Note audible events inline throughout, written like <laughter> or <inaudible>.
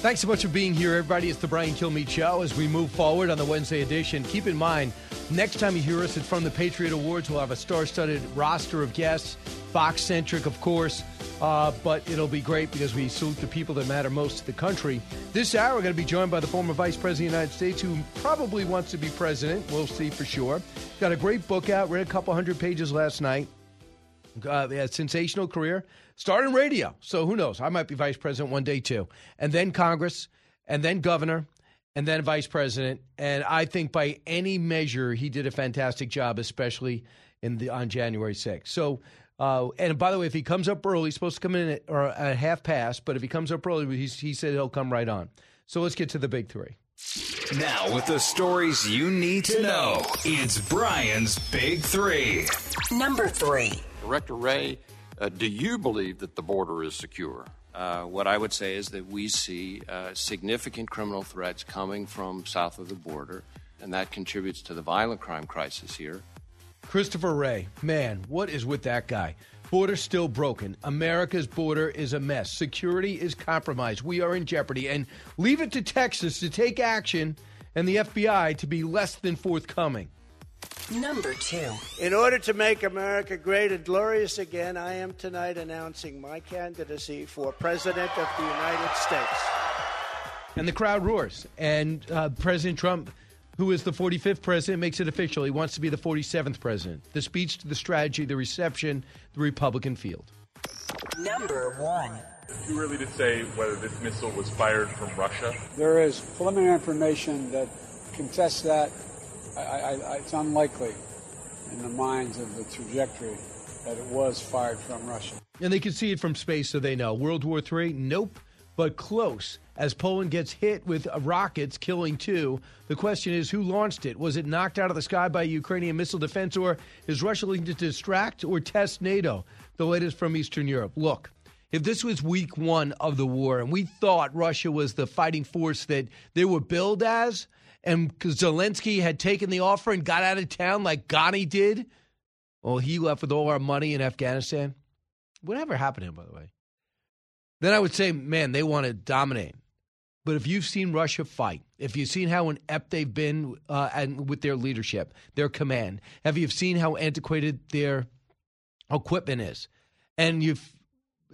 Thanks so much for being here, everybody. It's the Brian Kilmeade Show as we move forward on the Wednesday edition. Keep in mind, next time you hear us, it's from the Patriot Awards. We'll have a star studded roster of guests, Fox centric, of course, uh, but it'll be great because we salute the people that matter most to the country. This hour, we're going to be joined by the former Vice President of the United States who probably wants to be president. We'll see for sure. Got a great book out, read a couple hundred pages last night. Uh, a sensational career. Started in radio, so who knows? I might be vice president one day too. And then Congress, and then governor, and then vice president. And I think by any measure, he did a fantastic job, especially in the on January 6th. So, uh, and by the way, if he comes up early, he's supposed to come in at, or at half past. But if he comes up early, he's, he said he'll come right on. So let's get to the big three. Now, with the stories you need to know, it's Brian's Big Three. Number three. Director Wray, uh, do you believe that the border is secure? Uh, what I would say is that we see uh, significant criminal threats coming from south of the border, and that contributes to the violent crime crisis here. Christopher Wray, man, what is with that guy? Border still broken. America's border is a mess. Security is compromised. We are in jeopardy. And leave it to Texas to take action and the FBI to be less than forthcoming. Number two. In order to make America great and glorious again, I am tonight announcing my candidacy for President of the United States. And the crowd roars. And uh, President Trump, who is the 45th president, makes it official. He wants to be the 47th president. The speech, to the strategy, the reception, the Republican field. Number one. Too early to say whether this missile was fired from Russia. There is preliminary information that contests that. I, I, it's unlikely in the minds of the trajectory that it was fired from Russia. And they can see it from space, so they know. World War III, nope, but close. As Poland gets hit with rockets, killing two, the question is who launched it? Was it knocked out of the sky by Ukrainian missile defense, or is Russia looking to distract or test NATO? The latest from Eastern Europe. Look, if this was week one of the war and we thought Russia was the fighting force that they were billed as, and Zelensky had taken the offer and got out of town like Ghani did, well, he left with all our money in Afghanistan. Whatever happened to him, by the way? Then I would say, man, they want to dominate. But if you've seen Russia fight, if you've seen how inept they've been uh, and with their leadership, their command, have you seen how antiquated their equipment is, and you've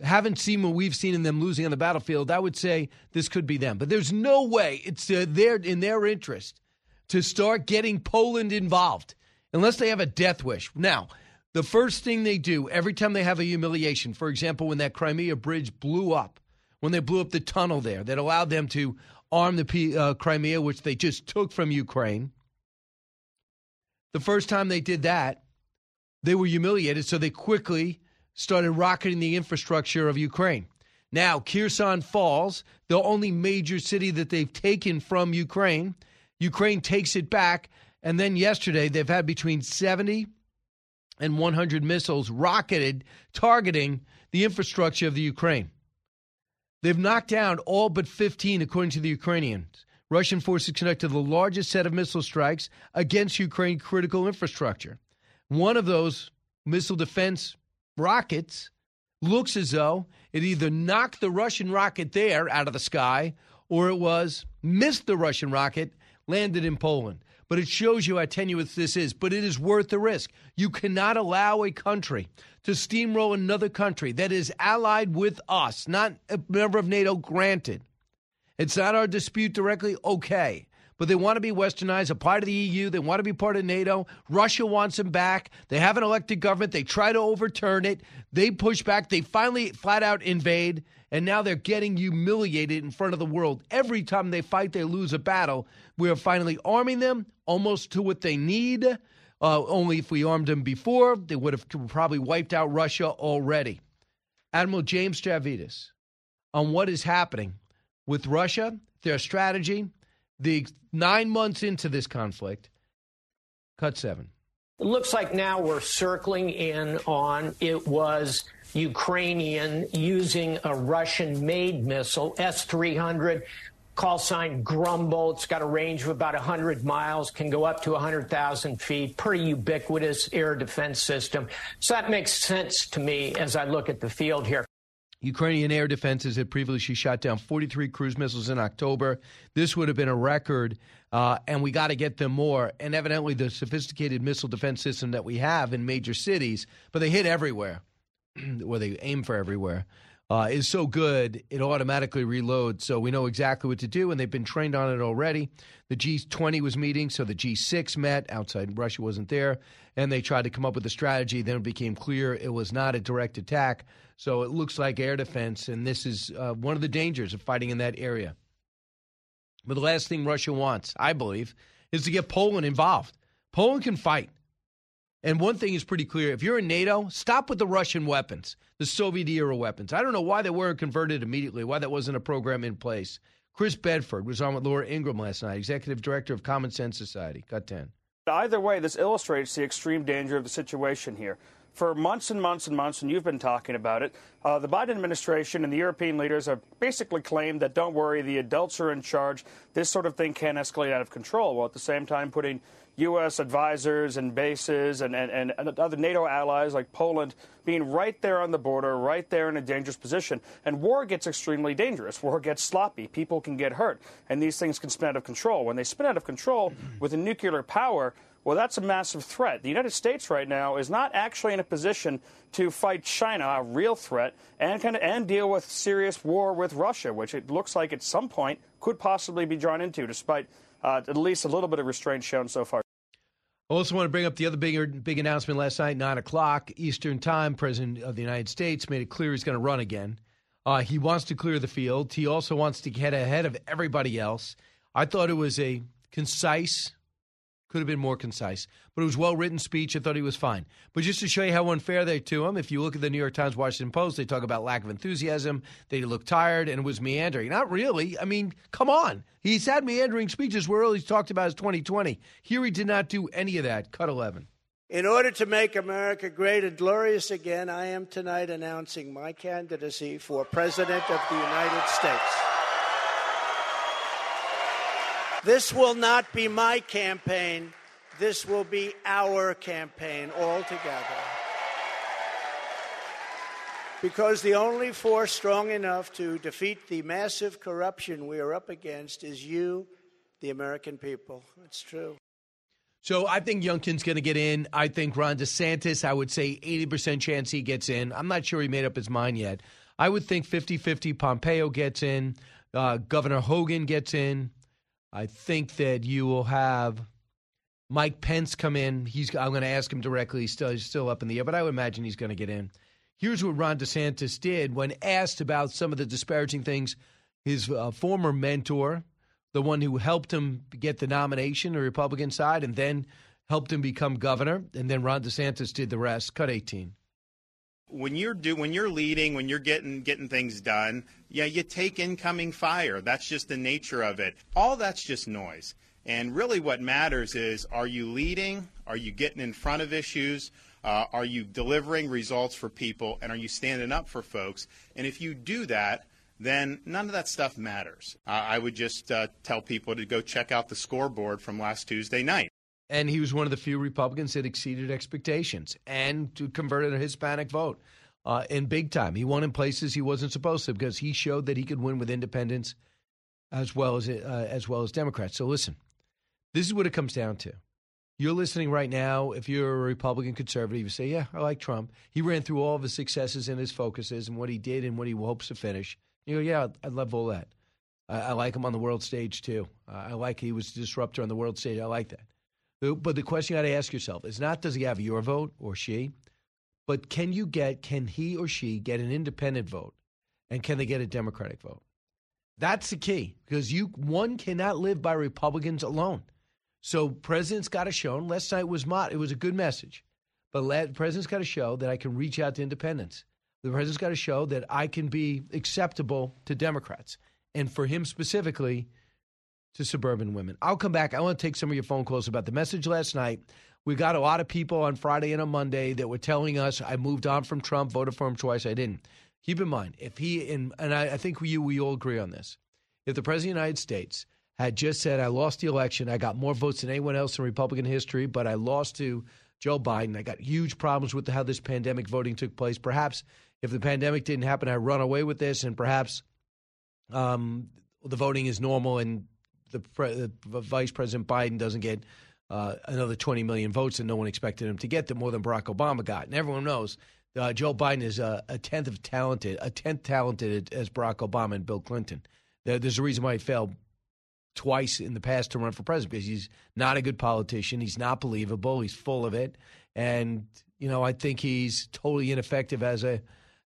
haven't seen what we've seen in them losing on the battlefield, I would say this could be them. But there's no way it's uh, their, in their interest to start getting Poland involved unless they have a death wish. Now, the first thing they do every time they have a humiliation, for example, when that Crimea bridge blew up, when they blew up the tunnel there that allowed them to arm the uh, Crimea, which they just took from Ukraine, the first time they did that, they were humiliated, so they quickly started rocketing the infrastructure of Ukraine. Now, Kherson Falls, the only major city that they've taken from Ukraine, Ukraine takes it back. And then yesterday, they've had between 70 and 100 missiles rocketed targeting the infrastructure of the Ukraine. They've knocked down all but 15, according to the Ukrainians. Russian forces conducted the largest set of missile strikes against Ukraine critical infrastructure. One of those missile defense rockets looks as though it either knocked the Russian rocket there out of the sky or it was missed the Russian rocket, landed in Poland. But it shows you how tenuous this is. But it is worth the risk. You cannot allow a country to steamroll another country that is allied with us, not a member of NATO, granted. It's not our dispute directly, okay but they want to be westernized, a part of the EU. They want to be part of NATO. Russia wants them back. They have an elected government. They try to overturn it. They push back. They finally flat out invade. And now they're getting humiliated in front of the world. Every time they fight, they lose a battle. We are finally arming them almost to what they need. Uh, only if we armed them before, they would have probably wiped out Russia already. Admiral James Stavridis on what is happening with Russia, their strategy, the nine months into this conflict. Cut seven. It looks like now we're circling in on it was Ukrainian using a Russian made missile, S 300, call sign Grumble. It's got a range of about 100 miles, can go up to 100,000 feet, pretty ubiquitous air defense system. So that makes sense to me as I look at the field here. Ukrainian air defenses had previously shot down 43 cruise missiles in October. This would have been a record, uh, and we got to get them more. And evidently, the sophisticated missile defense system that we have in major cities, but they hit everywhere, <clears throat> where they aim for everywhere, uh, is so good it automatically reloads. So we know exactly what to do, and they've been trained on it already. The G20 was meeting, so the G6 met. Outside Russia wasn't there, and they tried to come up with a strategy. Then it became clear it was not a direct attack. So it looks like air defense, and this is uh, one of the dangers of fighting in that area. But the last thing Russia wants, I believe, is to get Poland involved. Poland can fight. And one thing is pretty clear if you're in NATO, stop with the Russian weapons, the Soviet era weapons. I don't know why they weren't converted immediately, why that wasn't a program in place. Chris Bedford was on with Laura Ingraham last night, executive director of Common Sense Society. Cut 10. Either way, this illustrates the extreme danger of the situation here for months and months and months, and you've been talking about it. Uh, the Biden administration and the European leaders have basically claimed that don't worry, the adults are in charge. This sort of thing can't escalate out of control, while at the same time putting U.S. advisors and bases and, and, and other NATO allies like Poland being right there on the border, right there in a dangerous position. And war gets extremely dangerous. War gets sloppy. People can get hurt. And these things can spin out of control. When they spin out of control with a nuclear power, well, that's a massive threat. The United States right now is not actually in a position to fight China, a real threat, and kind of and deal with serious war with Russia, which it looks like at some point could possibly be drawn into, despite uh, at least a little bit of restraint shown so far. I also want to bring up the other big big announcement last night, nine o'clock Eastern Time. President of the United States made it clear he's going to run again. Uh, he wants to clear the field. He also wants to get ahead of everybody else. I thought it was a concise could have been more concise, but it was well written speech. I thought he was fine. But just to show you how unfair they to him, if you look at the New York Times, Washington Post, they talk about lack of enthusiasm. They look tired and was meandering. Not really. I mean, come on. He's had meandering speeches where all he's talked about is 2020. Here he did not do any of that. Cut 11. In order to make America great and glorious again, I am tonight announcing my candidacy for President of the United States. This will not be my campaign. This will be our campaign altogether. Because the only force strong enough to defeat the massive corruption we are up against is you, the American people. It's true. So I think Youngkin's going to get in. I think Ron DeSantis, I would say 80% chance he gets in. I'm not sure he made up his mind yet. I would think 50 50 Pompeo gets in, uh, Governor Hogan gets in. I think that you will have Mike Pence come in. He's I'm going to ask him directly. He's still, he's still up in the air, but I would imagine he's going to get in. Here's what Ron DeSantis did when asked about some of the disparaging things his uh, former mentor, the one who helped him get the nomination, the Republican side, and then helped him become governor, and then Ron DeSantis did the rest. Cut 18 when you're do when you're leading, when you're getting getting things done, yeah, you take incoming fire. That's just the nature of it. All that's just noise. And really, what matters is: are you leading? Are you getting in front of issues? Uh, are you delivering results for people? And are you standing up for folks? And if you do that, then none of that stuff matters. Uh, I would just uh, tell people to go check out the scoreboard from last Tuesday night. And he was one of the few Republicans that exceeded expectations and to converted a Hispanic vote uh, in big time. He won in places he wasn't supposed to because he showed that he could win with independents as well as uh, as well as Democrats. So listen, this is what it comes down to. You're listening right now. If you're a Republican conservative, you say, "Yeah, I like Trump. He ran through all of his successes and his focuses and what he did and what he hopes to finish." You go, "Yeah, I love all that. I, I like him on the world stage too. Uh, I like he was a disruptor on the world stage. I like that." Uh, but the question you got to ask yourself is not does he have your vote or she, but can you get, can he or she get an independent vote? And can they get a Democratic vote? That's the key because you one cannot live by Republicans alone. So president's got to show. And last night was not. It was a good message, but let, president's got to show that I can reach out to independents. The president's got to show that I can be acceptable to Democrats, and for him specifically, to suburban women. I'll come back. I want to take some of your phone calls about the message last night. We got a lot of people on Friday and on Monday that were telling us I moved on from Trump, voted for him twice. I didn't. Keep in mind, if he and and I, I think we we all agree on this. If the president of the United States had just said, "I lost the election, I got more votes than anyone else in Republican history, but I lost to Joe Biden. I got huge problems with how this pandemic voting took place. Perhaps if the pandemic didn't happen, I run away with this, and perhaps um, the voting is normal and the, pre- the Vice President Biden doesn't get." Uh, another 20 million votes that no one expected him to get, that more than Barack Obama got. And everyone knows uh, Joe Biden is a, a, tenth of talented, a tenth talented as Barack Obama and Bill Clinton. There, there's a reason why he failed twice in the past to run for president because he's not a good politician. He's not believable. He's full of it, and you know I think he's totally ineffective as a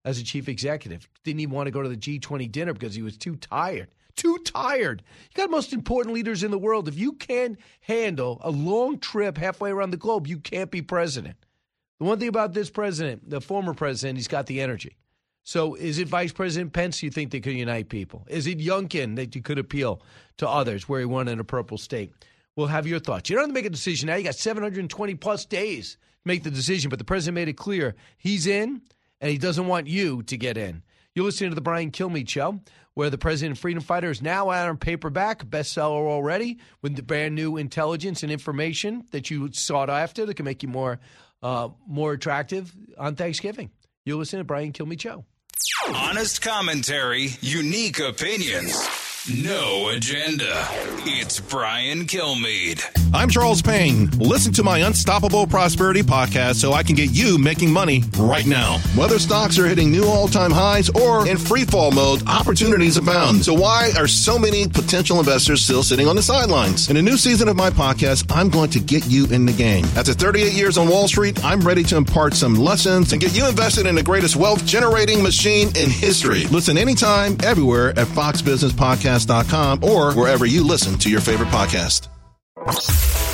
as a chief executive. Didn't even want to go to the G20 dinner because he was too tired. Too tired. You got most important leaders in the world. If you can't handle a long trip halfway around the globe, you can't be president. The one thing about this president, the former president, he's got the energy. So is it Vice President Pence you think they could unite people? Is it Youngkin that you could appeal to others where he won in a purple state? We'll have your thoughts. You don't have to make a decision now. You got 720 plus days to make the decision, but the president made it clear he's in and he doesn't want you to get in. You're listening to the Brian Kilmeade Show, where the President Freedom Fighter is now out on paperback, bestseller already, with the brand new intelligence and information that you sought after that can make you more uh, more attractive on Thanksgiving. You're listening to Brian Kilmeade Show. Honest commentary, unique opinions. No agenda. It's Brian Kilmeade. I'm Charles Payne. Listen to my Unstoppable Prosperity podcast so I can get you making money right now. Whether stocks are hitting new all time highs or in free fall mode, opportunities abound. So, why are so many potential investors still sitting on the sidelines? In a new season of my podcast, I'm going to get you in the game. After 38 years on Wall Street, I'm ready to impart some lessons and get you invested in the greatest wealth generating machine in history. Listen anytime, everywhere at Fox Business Podcast podcast.com or wherever you listen to your favorite podcast.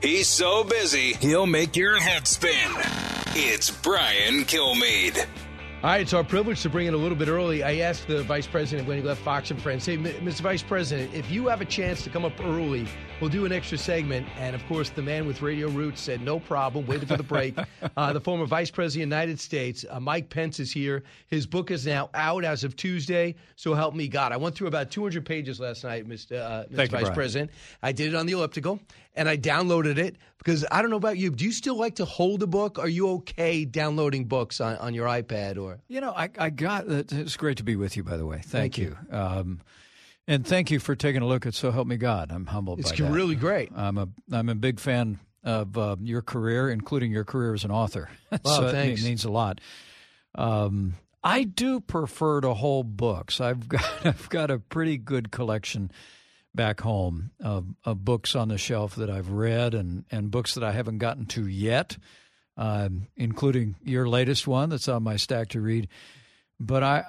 He's so busy, he'll make your head spin. It's Brian Kilmeade. All right, it's our privilege to bring it a little bit early. I asked the vice president when he left Fox and Friends, "Hey, Mr. Vice President, if you have a chance to come up early, we'll do an extra segment." And of course, the man with radio roots said, "No problem." Waited for the break. <laughs> uh, the former Vice President of the United States, uh, Mike Pence, is here. His book is now out as of Tuesday. So help me God. I went through about 200 pages last night, Mr. Uh, Mr. Vice Brian. President. I did it on the elliptical, and I downloaded it because I don't know about you. Do you still like to hold a book? Are you okay downloading books on, on your iPad or? You know, I, I got it's great to be with you. By the way, thank, Thank you, um, and thank you for taking a look at So Help Me God. I'm humbled. It's by that. really great. I'm a I'm a big fan of uh, your career, including your career as an author. <laughs> Wow, so thanks. it means a lot. Um, I do prefer to hold books. I've <laughs> got I've got a pretty good collection back home of, of books on the shelf that I've read and, and books that I haven't gotten to yet, um, including your latest one that's on my stack to read. But I,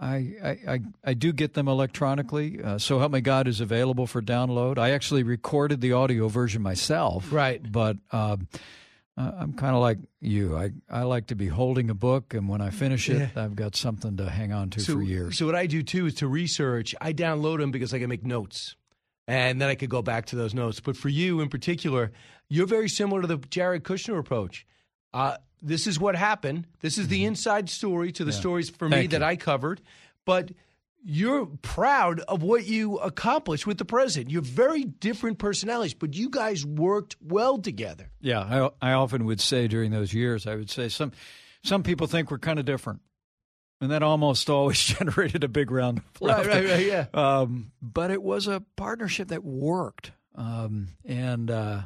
I, I, I, I do get them electronically. Uh, so Help Me God is available for download. I actually recorded the audio version myself. Right. But um, uh, I'm kind of like you. I, I like to be holding a book, and when I finish it, Yeah. I've got something to hang on to so, for years. So what I do too is to research. I download them because I can make notes, and then I could go back to those notes. But for you in particular, you're very similar to the Jared Kushner approach. Uh, this is what happened. This is the inside story to the Mm-hmm. Yeah. stories for me Thank that you. I covered. But you're proud of what you accomplished with the president. You're very different personalities, but you guys worked well together. Yeah, I, I often would say during those years, I would say some some people think we're kind of different, and that almost <laughs> always generated a big round of Right, laughter. right, right, yeah. Um, but it was a partnership that worked, um, and uh,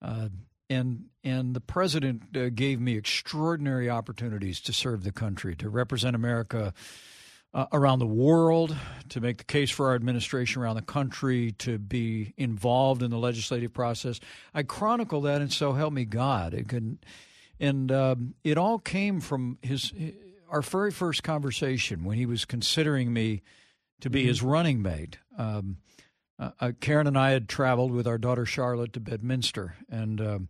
Uh, and and the president uh, gave me extraordinary opportunities to serve the country, to represent America uh, around the world, to make the case for our administration around the country, to be involved in the legislative process. I chronicle that, and so help me God. It can, and um, it all came from his our very first conversation when he was considering me to be mm-hmm. his running mate. Um, uh, uh, Karen and I had traveled with our daughter Charlotte to Bedminster, and um,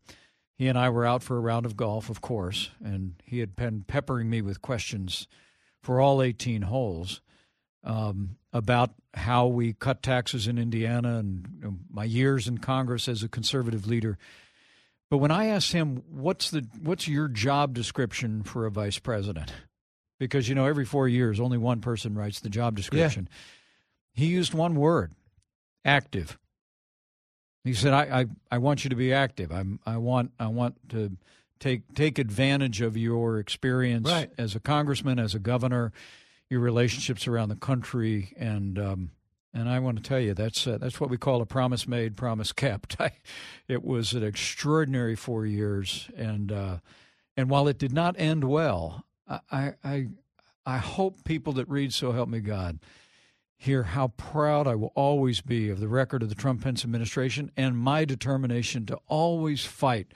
he and I were out for a round of golf, of course, and he had been peppering me with questions for all 18 holes um, about how we cut taxes in Indiana and you know, my years in Congress as a conservative leader. But when I asked him, "What's the what's your job description for a vice president?" Because you know, every four years, only one person writes the job description. Yeah. He used one word active. He said, I, I, I want you to be active. I'm, I, want, I want to take, take advantage of your experience right. as a congressman, as a governor, your relationships around the country. And, um, and I want to tell you, that's, uh, that's what we call a promise made, promise kept. <laughs> I, it was an extraordinary four years. And, uh, and while it did not end well, I, I, I hope people that read So Help Me God – hear how proud I will always be of the record of the Trump Pence administration and my determination to always fight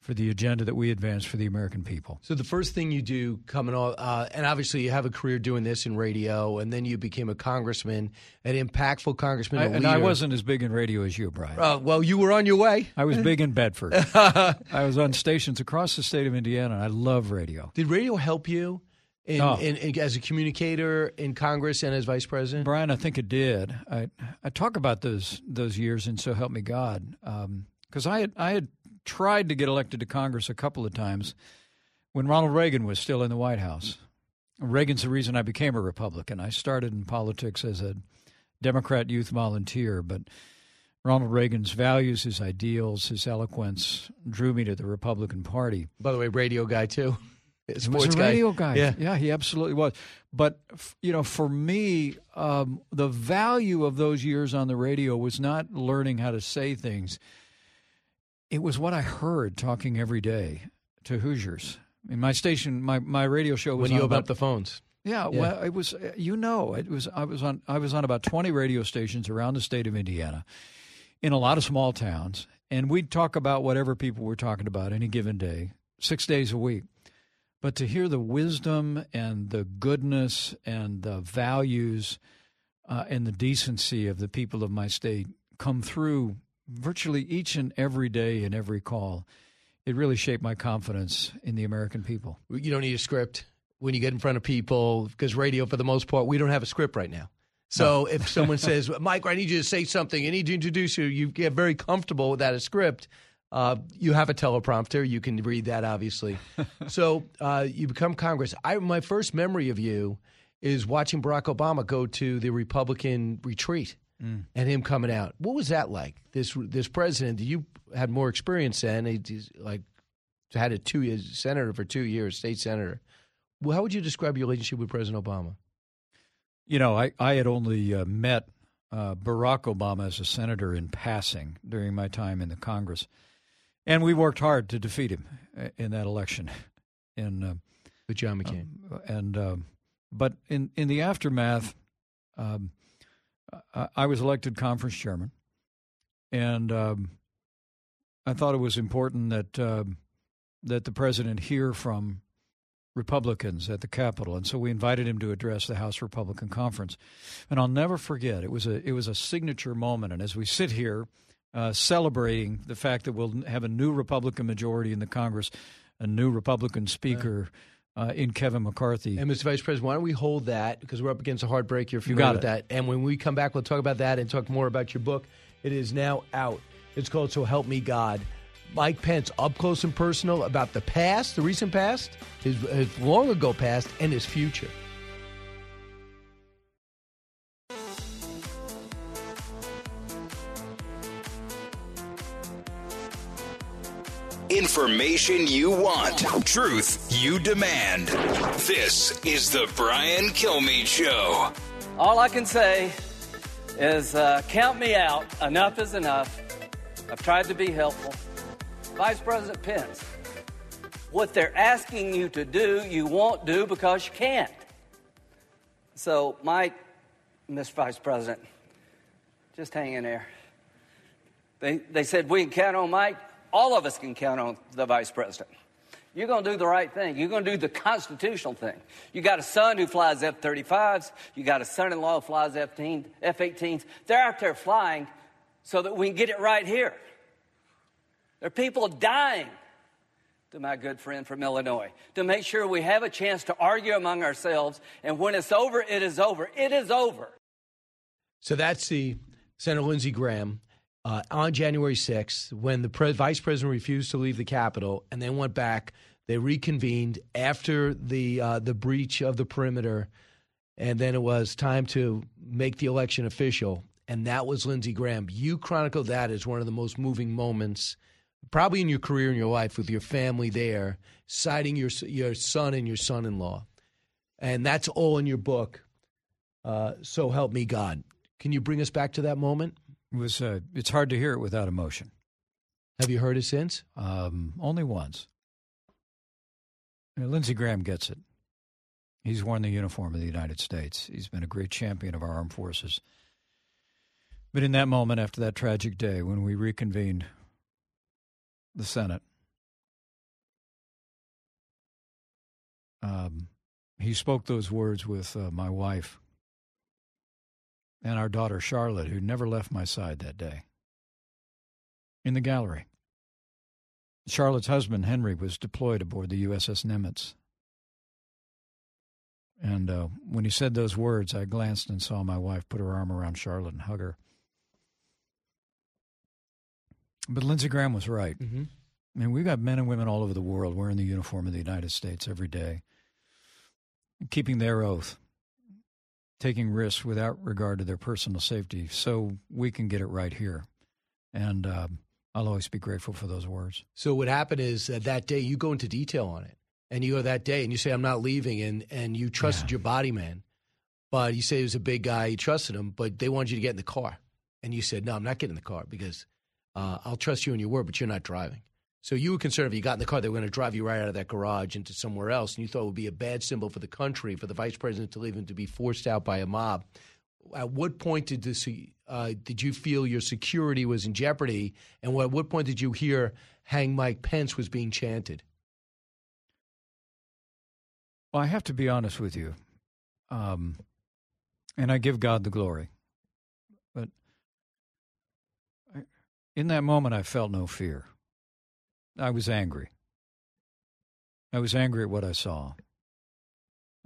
for the agenda that we advance for the American people. So the first thing you do coming on, uh, and obviously you have a career doing this in radio, and then you became a congressman, an impactful congressman. I, and I wasn't as big in radio as you, Brian. Uh, well, you were on your way. I was big in Bedford. <laughs> I was on stations across the state of Indiana. and I love radio. Did radio help you? in, oh. in, in, as a communicator in Congress and as vice president? Brian, I think it did. I I talk about those those years and so help me God, because um, I had I had tried to get elected to Congress a couple of times when Ronald Reagan was still in the White House. Reagan's the reason I became a Republican. I started in politics as a Democrat youth volunteer, but Ronald Reagan's values, his ideals, his eloquence drew me to the Republican Party. By the way, radio guy too. <laughs> He was a radio guy. Yeah. yeah, he absolutely was. But you know, for me, um, the value of those years on the radio was not learning how to say things. It was what I heard talking every day to Hoosiers. In my station, my, my radio show was when you opened up the phones. Yeah, yeah, well, it was you know, it was I was on I was on about twenty radio stations around the state of Indiana, in a lot of small towns, and we'd talk about whatever people were talking about any given day, six days a week. But to hear the wisdom and the goodness and the values uh, and the decency of the people of my state come through virtually each and every day in every call, it really shaped my confidence in the American people. You don't need a script when you get in front of people because radio, for the most part, we don't have a script right now. So no. if someone <laughs> says, Mike, I need you to say something, I need to introduce you, you get very comfortable without a script. Uh, you have a teleprompter. You can read that, obviously. <laughs> so uh, you become Congress. I, my first memory of you is watching Barack Obama go to the Republican retreat mm. and him coming out. What was that like? This this president. That you had more experience then. He's like had a two year senator for two years, state senator. Well, how would you describe your relationship with President Obama? You know, I I had only uh, met uh, Barack Obama as a senator in passing during my time in the Congress. And we worked hard to defeat him uh, in that election. <laughs> In uh, with John McCain. Um, and um, but in in the aftermath, um, I, I, was elected conference chairman, and um, I thought it was important that um, that the president hear from Republicans at the Capitol, and so we invited him to address the House Republican Conference. And I'll never forget it was a it was a signature moment. And as we sit here uh, celebrating the fact that we'll have a new Republican majority in the Congress, a new Republican speaker. Uh, in Kevin McCarthy. And Mr. Vice President, why don't we hold that because we're up against a hard break. You're familiar you with that. And when we come back, we'll talk about that and talk more about your book. It is now out. It's called So Help Me God. Mike Pence, up close and personal about the past, the recent past, his, his long ago past, and his future. Information you want, truth you demand. This is the Brian Kilmeade Show. All I can say is uh, count me out. Enough is enough. I've tried to be helpful. Vice President Pence, what they're asking you to do, you won't do because you can't. So, Mike, Mr. Vice President, just hang in there. They, they said we can count on Mike. All of us can count on the Vice President. You're going to do the right thing. You're going to do the constitutional thing. You got a son who flies F 35s. You got a son in law who flies F 18s. They're out there flying so that we can get it right here. There are people dying, to my good friend from Illinois, to make sure we have a chance to argue among ourselves. And when it's over, it is over. It is over. So that's the Senator Lindsey Graham uh, on January 6th when the pre- vice president refused to leave the Capitol and then went back. They reconvened after the uh, the breach of the perimeter, and then it was time to make the election official. And that was Lindsey Graham. You chronicled that as one of the most moving moments, probably in your career in your life, with your family there, citing your your son and your son-in-law, and that's all in your book. Uh, so help me God. Can you bring us back to that moment? It was. Uh, it's hard to hear it without emotion. Have you heard it since? Um, only once. You know, Lindsey Graham gets it. He's worn the uniform of the United States. He's been a great champion of our armed forces. But in that moment, after that tragic day, when we reconvened the Senate, um, he spoke those words with uh, my wife and our daughter Charlotte, who never left my side that day, in the gallery. Charlotte's husband, Henry, was deployed aboard the USS Nimitz. And uh, when he said those words, I glanced and saw my wife put her arm around Charlotte and hug her. But Lindsey Graham was right. Mm-hmm. I mean, we've got men and women all over the world wearing the uniform of the United States every day, keeping their oath, taking risks without regard to their personal safety, so we can get it right here. And uh, I'll always be grateful for those words. So what happened is that, that day you go into detail on it, and you go that day and you say I'm not leaving, and and you trusted Yeah. your body man, but you say he was a big guy, you trusted him, but they wanted you to get in the car, and you said no, I'm not getting in the car because uh, I'll trust you in your word, but you're not driving. So you were concerned if you got in the car, they were going to drive you right out of that garage into somewhere else, and you thought it would be a bad symbol for the country for the vice president to leave and to be forced out by a mob. At what point did this? Uh, did you feel your security was in jeopardy? And at what point did you hear "Hang Mike Pence" was being chanted? Well, I have to be honest with you, um, and I give God the glory. But I, in that moment, I felt no fear. I was angry. I was angry at what I saw.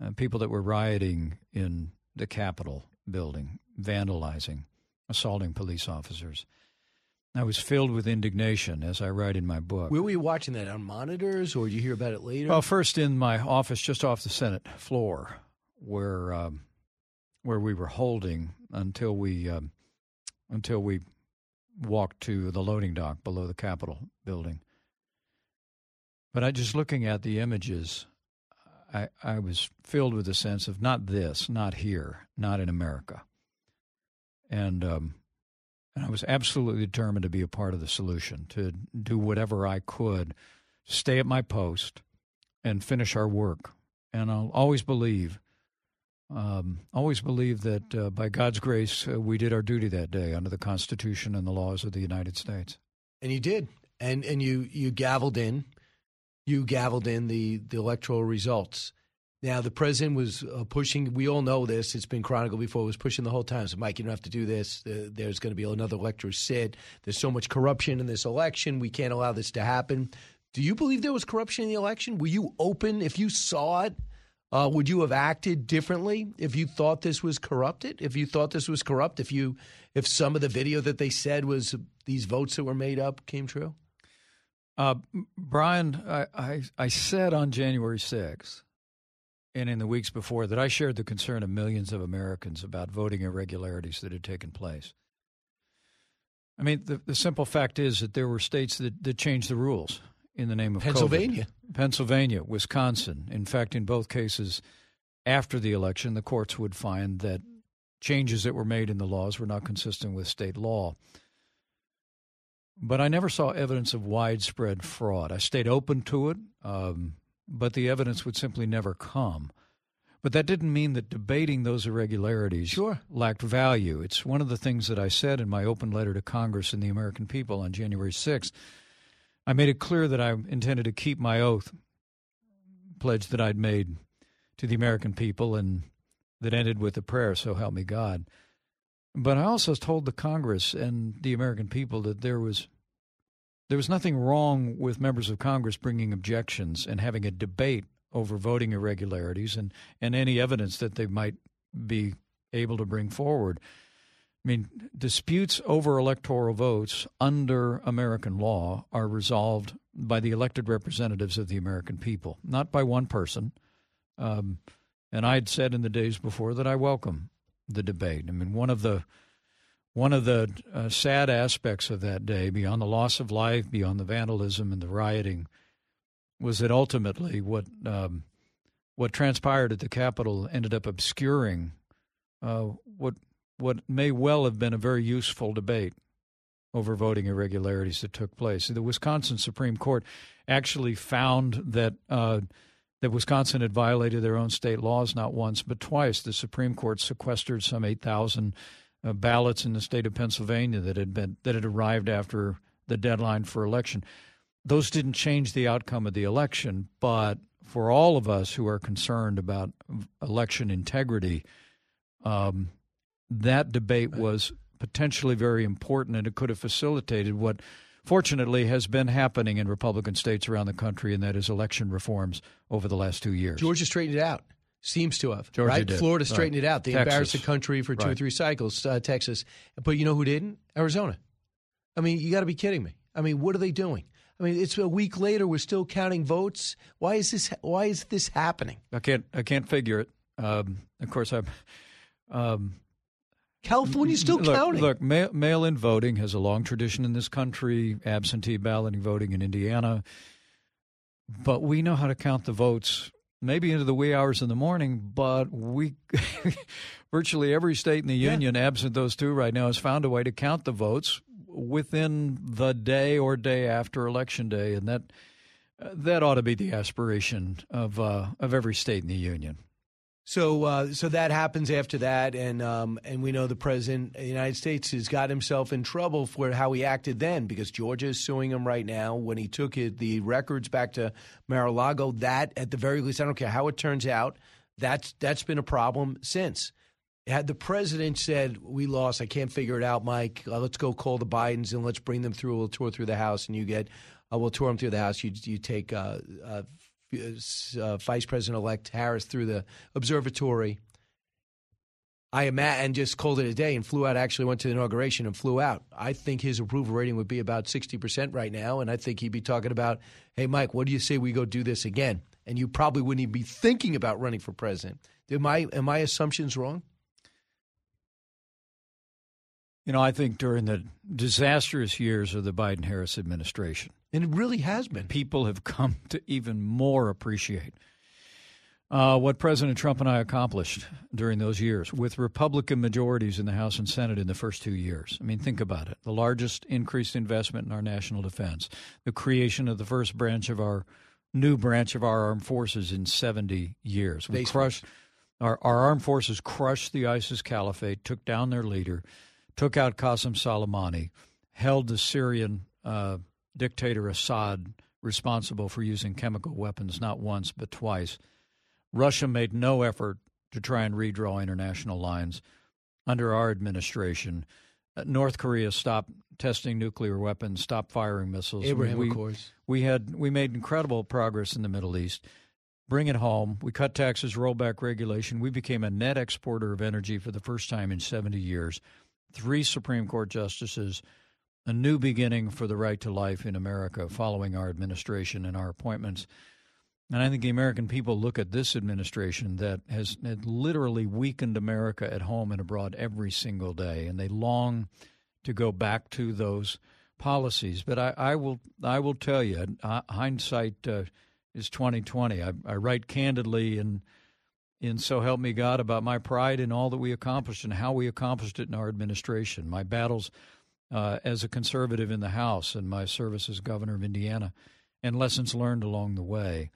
Uh, people that were rioting in the Capitol building, vandalizing, assaulting police officers. I was filled with indignation, as I write in my book. Were we watching that on monitors, or did you hear about it later? Well, first in my office, just off the Senate floor, where um, where we were holding until we um, until we walked to the loading dock below the Capitol building. But I just looking at the images, I I was filled with a sense of not this, not here, not in America, and um, and I was absolutely determined to be a part of the solution, to do whatever I could, stay at my post, and finish our work. And I'll always believe, um, always believe that uh, by God's grace, uh, we did our duty that day under the Constitution and the laws of the United States. and you did, and and you you gavelled in, you gavelled in the the electoral results. Now the president was uh, pushing. We all know this; it's been chronicled before. Was pushing the whole time. So, Mike, you don't have to do this. Uh, there's going to be another elector sit. There's so much corruption in this election. We can't allow this to happen. Do you believe there was corruption in the election? Were you open if you saw it? Uh, would you have acted differently if you thought this was corrupted? If you thought this was corrupt? If you if some of the video that they said was these votes that were made up came true? Uh, Brian, I, I, I said on January 6th and in the weeks before that I shared the concern of millions of Americans about voting irregularities that had taken place. I mean, the, the simple fact is that there were states that, that changed the rules in the name of COVID. Pennsylvania. Pennsylvania, Wisconsin. In fact, in both cases, after the election, the courts would find that changes that were made in the laws were not consistent with state law. But I never saw evidence of widespread fraud. I stayed open to it, um, but the evidence would simply never come. But that didn't mean that debating those irregularities sure. lacked value. It's one of the things that I said in my open letter to Congress and the American people on January 6th. I made it clear that I intended to keep my oath, pledge that I'd made to the American people, and that ended with a prayer, so help me God. But I also told the Congress and the American people that there was there was nothing wrong with members of Congress bringing objections and having a debate over voting irregularities and, and any evidence that they might be able to bring forward. I mean, disputes over electoral votes under American law are resolved by the elected representatives of the American people, not by one person. Um, and I'd said in the days before that I welcome the debate. I mean, one of the one of the uh, sad aspects of that day, beyond the loss of life, beyond the vandalism and the rioting, was that ultimately what um, what transpired at the Capitol ended up obscuring uh, what what may well have been a very useful debate over voting irregularities that took place. The Wisconsin Supreme Court actually found that uh, that Wisconsin had violated their own state laws not once but twice. The Supreme Court sequestered some eight thousand uh, ballots in the state of Pennsylvania that had been that had arrived after the deadline for election. Those didn't change the outcome of the election, but for all of us who are concerned about election integrity, um, that debate was potentially very important, and it could have facilitated what fortunately has been happening in Republican states around the country, and that is election reforms over the last two years. Georgia straightened it out. Seems to have. Georgia right? did. Florida straightened right. it out. They Texas. embarrassed the country for two right. or three cycles, uh, Texas. But you know who didn't? Arizona. I mean, you got to be kidding me. I mean, what are they doing? I mean, it's a week later. We're still counting votes. Why is this? Why is this happening? I can't. I can't figure it. Um, of course, I'm. Um, California's still look, counting. Look, mail, mail-in voting has a long tradition in this country. Absentee balloting voting in Indiana, but we know how to count the votes. Maybe into the wee hours in the morning, but we <laughs> virtually every state in the union, yeah. absent those two right now, has found a way to count the votes within the day or day after election day, and that that ought to be the aspiration of uh, of every state in the union. So, uh, so that happens after that, and um, and we know the president of the United States has got himself in trouble for how he acted then, because Georgia is suing him right now. When he took it, the records back to Mar-a-Lago, that at the very least, I don't care how it turns out, that's that's been a problem since. Had the president said, "We lost. I can't figure it out, Mike. Uh, let's go call the Bidens and let's bring them through. We'll tour through the House, and you get, uh, we'll tour them through the House. You you take." Uh, Vice President elect Harris through the observatory. I am at, and just called it a day and flew out. Actually, went to the inauguration and flew out. I think his approval rating would be about sixty percent right now, and I think he'd be talking about, "Hey, Mike, what do you say we go do this again?" And you probably wouldn't even be thinking about running for president. Am my am my assumptions wrong? You know, I think during the disastrous years of the Biden Harris administration, and it really has been, people have come to even more appreciate uh, what President Trump and I accomplished during those years with Republican majorities in the House and Senate in the first two years. I mean, think about it the largest increased investment in our national defense, the creation of the first branch of our new branch of our armed forces in 70 years. We crushed. Our, our armed forces crushed the ISIS caliphate, took down their leader, took out Qasem Soleimani, held the Syrian uh, dictator Assad responsible for using chemical weapons not once but twice. Russia made no effort to try and redraw international lines under our administration. Uh, North Korea stopped testing nuclear weapons, stopped firing missiles. Abraham we, Accords. We had we made incredible progress in the Middle East. Bring it home. We cut taxes, roll back regulation. We became a net exporter of energy for the first time in 70 years. Three Supreme Court justices, a new beginning for the right to life in America following our administration and our appointments. And I think the American people look at this administration that has literally weakened America at home and abroad every single day, and they long to go back to those policies. But I, I will, I will tell you, hindsight uh, is twenty twenty. I, I write candidly and in "So Help Me God" about my pride in all that we accomplished and how we accomplished it in our administration. My battles uh, as a conservative in the House and my service as governor of Indiana, and lessons learned along the way.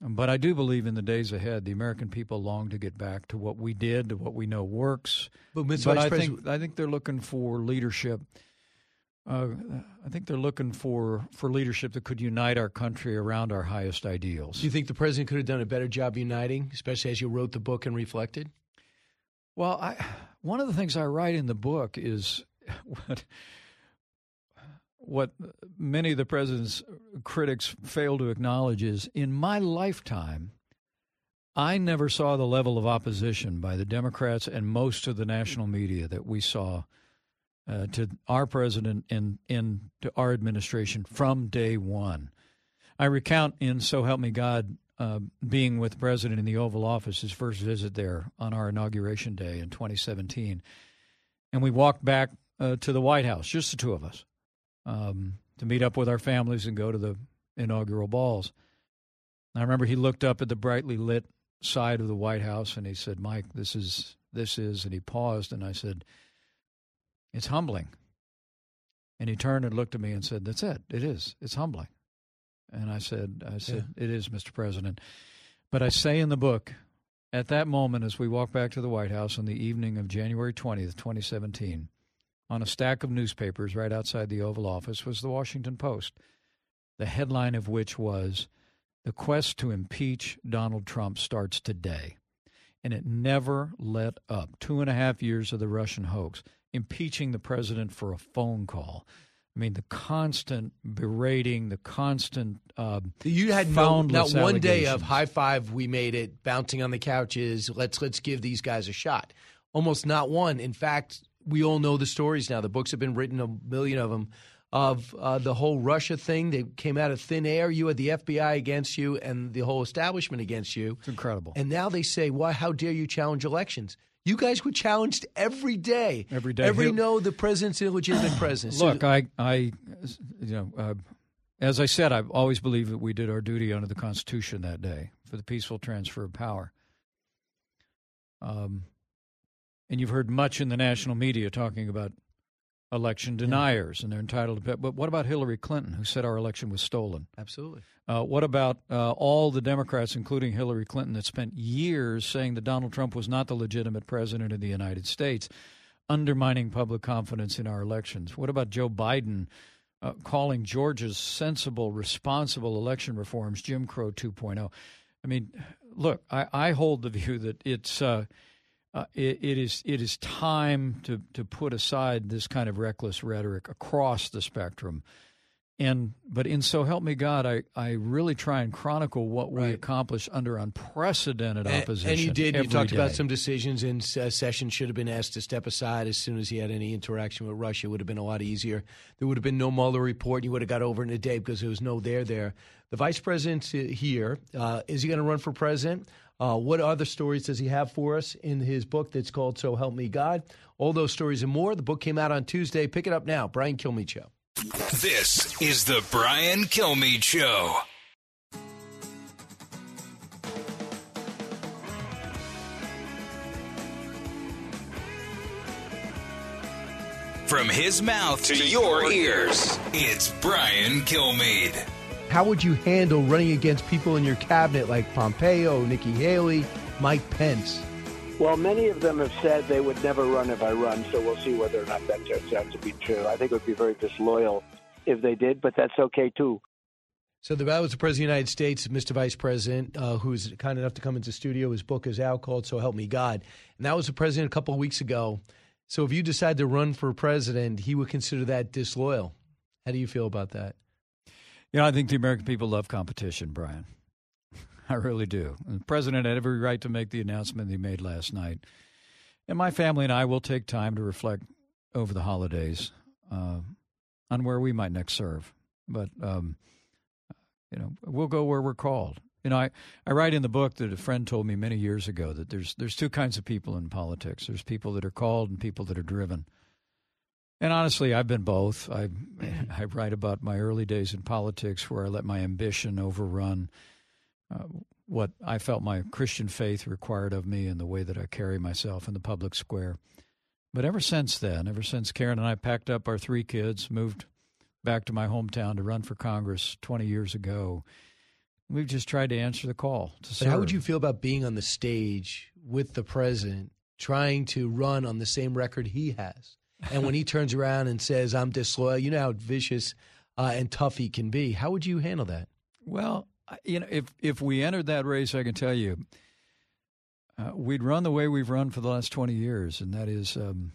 But I do believe in the days ahead, the American people long to get back to what we did, to what we know works. But, Mr. but I think I think they're looking for leadership. Uh, I think they're looking for for leadership that could unite our country around our highest ideals. Do you think the president could have done a better job uniting, especially as you wrote the book and reflected? Well, I, one of the things I write in the book is what what many of the president's critics fail to acknowledge is in my lifetime, I never saw the level of opposition by the Democrats and most of the national media that we saw uh, to our president and, and to our administration from day one. I recount in So Help Me God uh, being with the president in the Oval Office, his first visit there on our inauguration day in 2017. And we walked back uh, to the White House, just the two of us, um, to meet up with our families and go to the inaugural balls. I remember he looked up at the brightly lit side of the White House and he said, "Mike, this is this is," and he paused and I said, "It's humbling." And he turned and looked at me and said, "That's it. It is. It's humbling." And I said, "I said it is, Mr. President." But I say in the book, at that moment, as we walked back to the White House on the evening of January twentieth, twenty seventeen, on a stack of newspapers right outside the Oval Office was the Washington Post, the headline of which was The quest to impeach Donald Trump starts today. And it never let up. Two and a half years of the Russian hoax, impeaching the president for a phone call. I mean, the constant berating, the constant. Uh, You had no, not one day of high five. We made it. Bouncing on the couches. Let's let's give these guys a shot. Almost not one. In fact, we all know the stories now. The books have been written, a million of them, of uh, the whole Russia thing. They came out of thin air. You had the FBI against you and the whole establishment against you. It's incredible. And now they say, "Why? How dare you challenge elections?" You guys were challenged every day. Every day. Every Here- no, the president's illegitimate president. <clears throat> So- Look, I, I, you know, uh, as I said, I've always believed that we did our duty under the Constitution that day for the peaceful transfer of power. Um, and you've heard much in the national media talking about election deniers, and they're entitled to. But what about Hillary Clinton, who said our election was stolen? Absolutely. Uh, what about uh, all the Democrats, including Hillary Clinton, that spent years saying that Donald Trump was not the legitimate president of the United States, undermining public confidence in our elections? What about Joe Biden uh, calling Georgia's sensible, responsible election reforms Jim Crow 2.0? I mean, look, I, I hold the view that it's. Uh, it, it is it is time to, to put aside this kind of reckless rhetoric across the spectrum, and but in so help me God, I, I really try and chronicle what we accomplished under unprecedented And- opposition. And you did. You talked about some decisions, in uh, Sessions should have been asked to step aside as soon as he had any interaction with Russia. It would have been a lot easier. There would have been no Mueller report. You would have got over in a day because there was no there there. The vice president uh, here. Uh, is he going to run for president? Uh, what other stories does he have for us in his book that's called So Help Me God? All those stories and more. The book came out on Tuesday. Pick it up now. Brian Kilmeade Show. This is the Brian Kilmeade Show. From his mouth to your ears, it's Brian Kilmeade. How would you handle running against people in your cabinet like Pompeo, Nikki Haley, Mike Pence? Well, many of them have said they would never run if I run, so we'll see whether or not that turns out to be true. I think it would be very disloyal if they did, but that's okay too. So the that was the President of the United States, Mr. Vice President, uh, who's kind enough to come into studio. His book is out called "So Help Me God," and that was the president a couple of weeks ago. So if you decide to run for president, he would consider that disloyal. How do you feel about that? You know, I think the American people love competition, Brian. <laughs> I really do. The president had every right to make the announcement he made last night. And my family and I will take time to reflect over the holidays uh, on where we might next serve. But, um, you know, we'll go where we're called. You know, I, I write in the book that a friend told me many years ago that there's there's two kinds of people in politics. There's people that are called and people that are driven. And honestly, I've been both. I I write about my early days in politics where I let my ambition overrun uh, what I felt my Christian faith required of me and the way that I carry myself in the public square. But ever since then, ever since Karen and I packed up our three kids, moved back to my hometown to run for Congress 20 years ago, we've just tried to answer the call. To But how would you feel about being on the stage with the president, trying to run on the same record he has? And when he turns around and says, I'm disloyal, you know how vicious uh, and tough he can be. How would you handle that? Well, you know, if if we entered that race, I can tell you, uh, we'd run the way we've run for the last twenty years, and that is, um,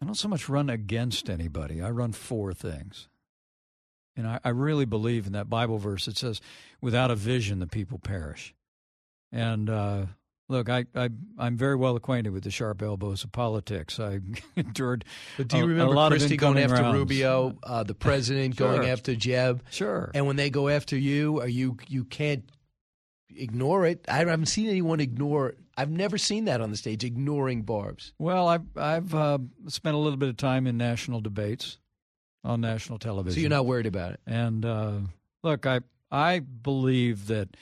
I don't so much run against anybody. I run for things, and I, I really believe in that Bible verse. It says, "Without a vision, the people perish." And uh, Look, I, I I'm very well acquainted with the sharp elbows of politics. I <laughs> endured. But do you a, remember a Christie going after rounds. Rubio, uh, the president going after Jeb? Sure. And when they go after you, are you you can't ignore it. I haven't seen anyone ignore. I've never seen that on the stage, ignoring Barb's. Well, I've I've uh, spent a little bit of time in national debates on national television. So you're not worried about it. And uh, look, I I believe that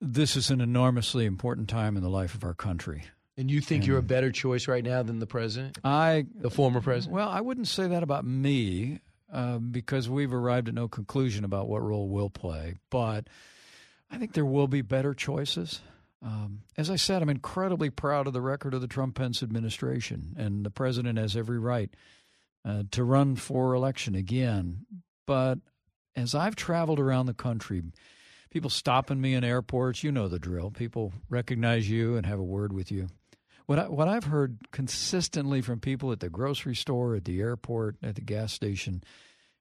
this is an enormously important time in the life of our country. And you think you're a better choice right now than the president, I the former president? Well, I wouldn't say that about me uh, because we've arrived at no conclusion about what role we'll play. But I think there will be better choices. Um, as I said, I'm incredibly proud of the record of the Trump Pence administration, and the president has every right uh, to run for election again. But as I've traveled around the country, people stopping me in airports, you know the drill. People recognize you and have a word with you. What I, what I've heard consistently from people at the grocery store, at the airport, at the gas station,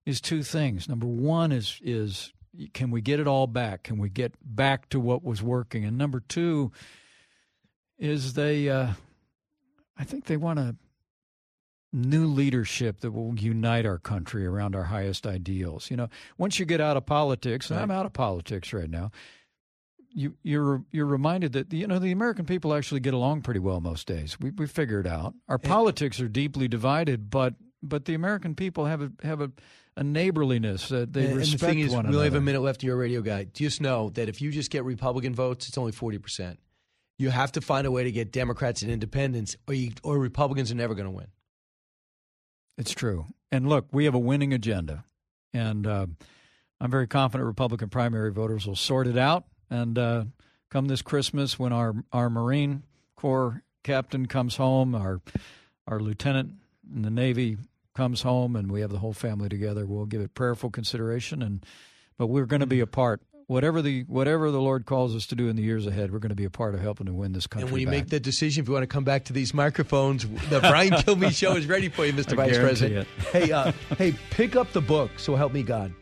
is two things. Number one is is can we get it all back? Can we get back to what was working? And number two is they, uh, I think they want a new leadership that will unite our country around our highest ideals. You know, once you get out of politics, and I'm out of politics right now you you're you're reminded that you know the American people actually get along pretty well most days. We we figure it out. Our politics are deeply divided, but but the American people have a have a, a neighborliness that they and, respect and the thing is, one we only have a minute left of your radio guy. Just know that if you just get Republican votes, it's only forty percent. You have to find a way to get Democrats and Independents, or you, or Republicans are never going to win. It's true. And look, we have a winning agenda, and uh, I'm very confident Republican primary voters will sort it out. And uh, come this Christmas, when our our Marine Corps captain comes home, our our lieutenant in the Navy comes home, and we have the whole family together, we'll give it prayerful consideration. And but we're going to be a part. Whatever the whatever the Lord calls us to do in the years ahead, we're going to be a part of helping to win this country. And when you back. make that decision, if you want to come back to these microphones, the Brian <laughs> Kilmeade Show is ready for you, Mr. I Vice guarantee President. Hey, uh, hey, pick up the book. So help me God.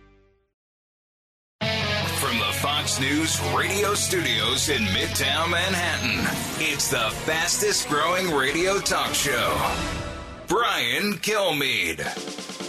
From the Fox News radio studios in Midtown Manhattan, it's the fastest growing radio talk show. Brian Kilmeade.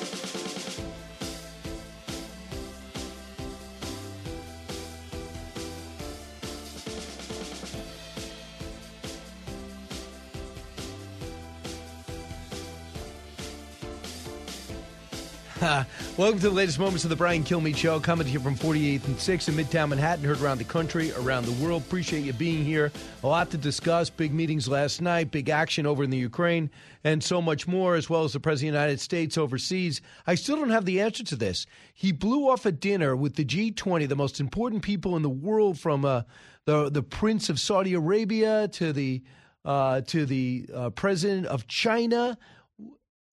<laughs> Welcome to the latest moments of the Brian Kilmeade Show, coming you from 48th and 6th in Midtown Manhattan, heard around the country, around the world. Appreciate you being here. A lot to discuss. Big meetings last night, big action over in the Ukraine, and so much more, as well as the President of the United States overseas. I still don't have the answer to this. He blew off a dinner with the G20, the most important people in the world, from uh, the the Prince of Saudi Arabia to the uh, to the uh, President of China.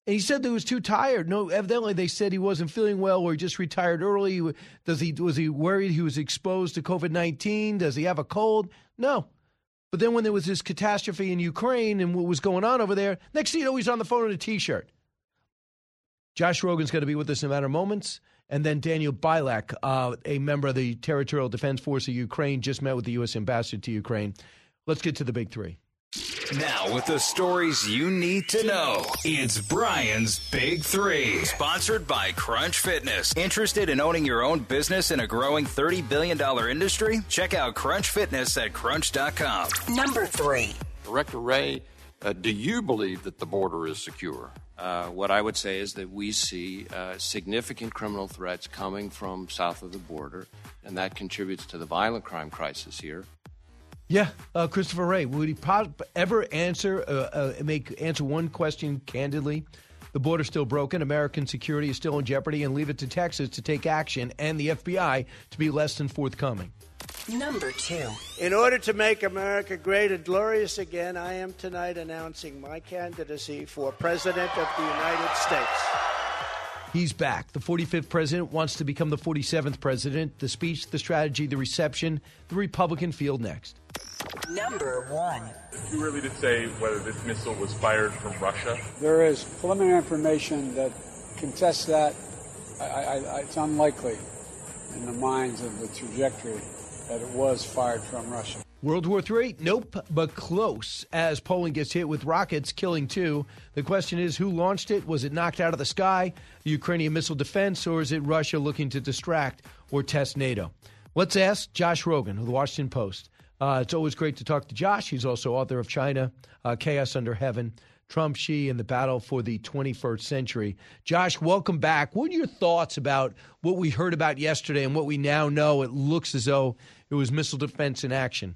And he said that he was too tired. No, evidently they said he wasn't feeling well, or he just retired early. Does he was he worried he was exposed to COVID nineteen? Does he have a cold? No. But then when there was this catastrophe in Ukraine and what was going on over there, next thing you know, he's on the phone in a t-shirt. Josh Rogin's going to be with us in a matter of moments. And then Daniel Bilak, uh, a member of the Territorial Defense Force of Ukraine, just met with the U.S. ambassador to Ukraine. Let's get to the big three. Now, with the stories you need to know, it's Brian's Big Three. Sponsored by Crunch Fitness. Interested in owning your own business in a growing $30 billion industry? Check out Crunch Fitness at crunch.com. Number three. Director Wray, uh, do you believe that the border is secure? Uh, what I would say is that we see uh, significant criminal threats coming from south of the border, and that contributes to the violent crime crisis here. Yeah, uh, Christopher Wray. Would he ever answer uh, uh, make answer one question candidly? The border's still broken. American security is still in jeopardy, and leave it to Texas to take action and the FBI to be less than forthcoming. Number two. In order to make America great and glorious again, I am tonight announcing my candidacy for President of the United States. He's back. The 45th president wants to become the 47th president. The speech, the strategy, the reception, the Republican field next. Number one. Too early to say whether this missile was fired from Russia. There is preliminary information that contests that. I, I, it's unlikely in the minds of the trajectory that it was fired from Russia. World War III? Nope, but close as Poland gets hit with rockets, killing two. The question is who launched it? Was it knocked out of the sky, the Ukrainian missile defense, or is it Russia looking to distract or test NATO? Let's ask Josh Rogin of the Washington Post. Uh, it's always great to talk to Josh. He's also author of China, uh, Chaos Under Heaven, Trump, Xi, and the battle for the 21st century. Josh, welcome back. What are your thoughts about what we heard about yesterday and what we now know? It looks as though it was missile defense in action.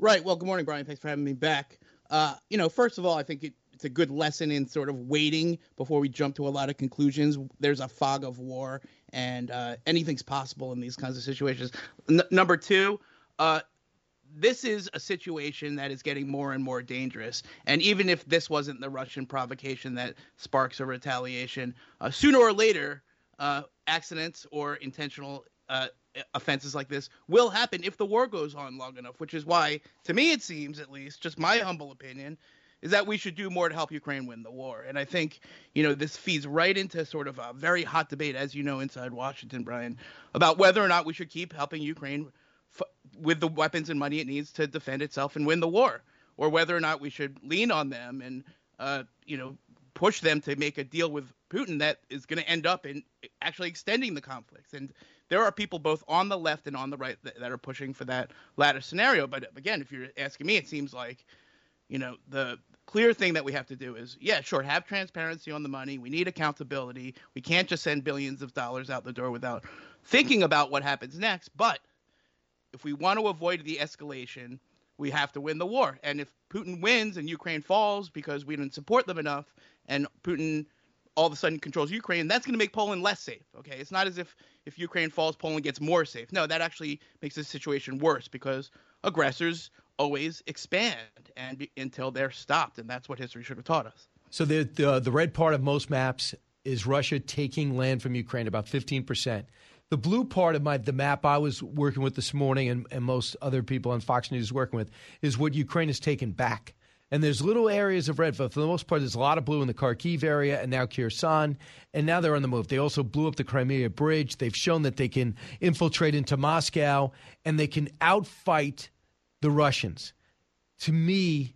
Right. Well, good morning, Brian. Thanks for having me back. Uh, you know, first of all, I think it, it's a good lesson in sort of waiting before we jump to a lot of conclusions. There's a fog of war, and uh, anything's possible in these kinds of situations. N- number two, uh, this is a situation that is getting more and more dangerous. And even if this wasn't the Russian provocation that sparks a retaliation, uh, sooner or later, uh, accidents or intentional uh, offenses like this will happen if the war goes on long enough. Which is why, to me, it seems, at least, just my humble opinion, is that we should do more to help Ukraine win the war. And I think, you know, this feeds right into sort of a very hot debate, as you know, inside Washington, Brian, about whether or not we should keep helping Ukraine with the weapons and money it needs to defend itself and win the war, or whether or not we should lean on them and uh, you know push them to make a deal with Putin that is going to end up in actually extending the conflicts. And there are people both on the left and on the right that, that are pushing for that latter scenario. But again, if you're asking me, it seems like you know the clear thing that we have to do is yeah sure have transparency on the money we need accountability we can't just send billions of dollars out the door without thinking about what happens next but if we want to avoid the escalation, we have to win the war. And if Putin wins and Ukraine falls because we didn't support them enough, and Putin all of a sudden controls Ukraine, that's going to make Poland less safe. Okay, it's not as if if Ukraine falls, Poland gets more safe. No, that actually makes the situation worse because aggressors always expand and be, until they're stopped, and that's what history should have taught us. So the, the the red part of most maps is Russia taking land from Ukraine, about fifteen percent. The blue part of my the map I was working with this morning, and, and most other people on Fox News working with, is what Ukraine has taken back. And there's little areas of red, but for the most part, there's a lot of blue in the Kharkiv area and now Kherson. And now they're on the move. They also blew up the Crimea Bridge. They've shown that they can infiltrate into Moscow and they can outfight the Russians. To me,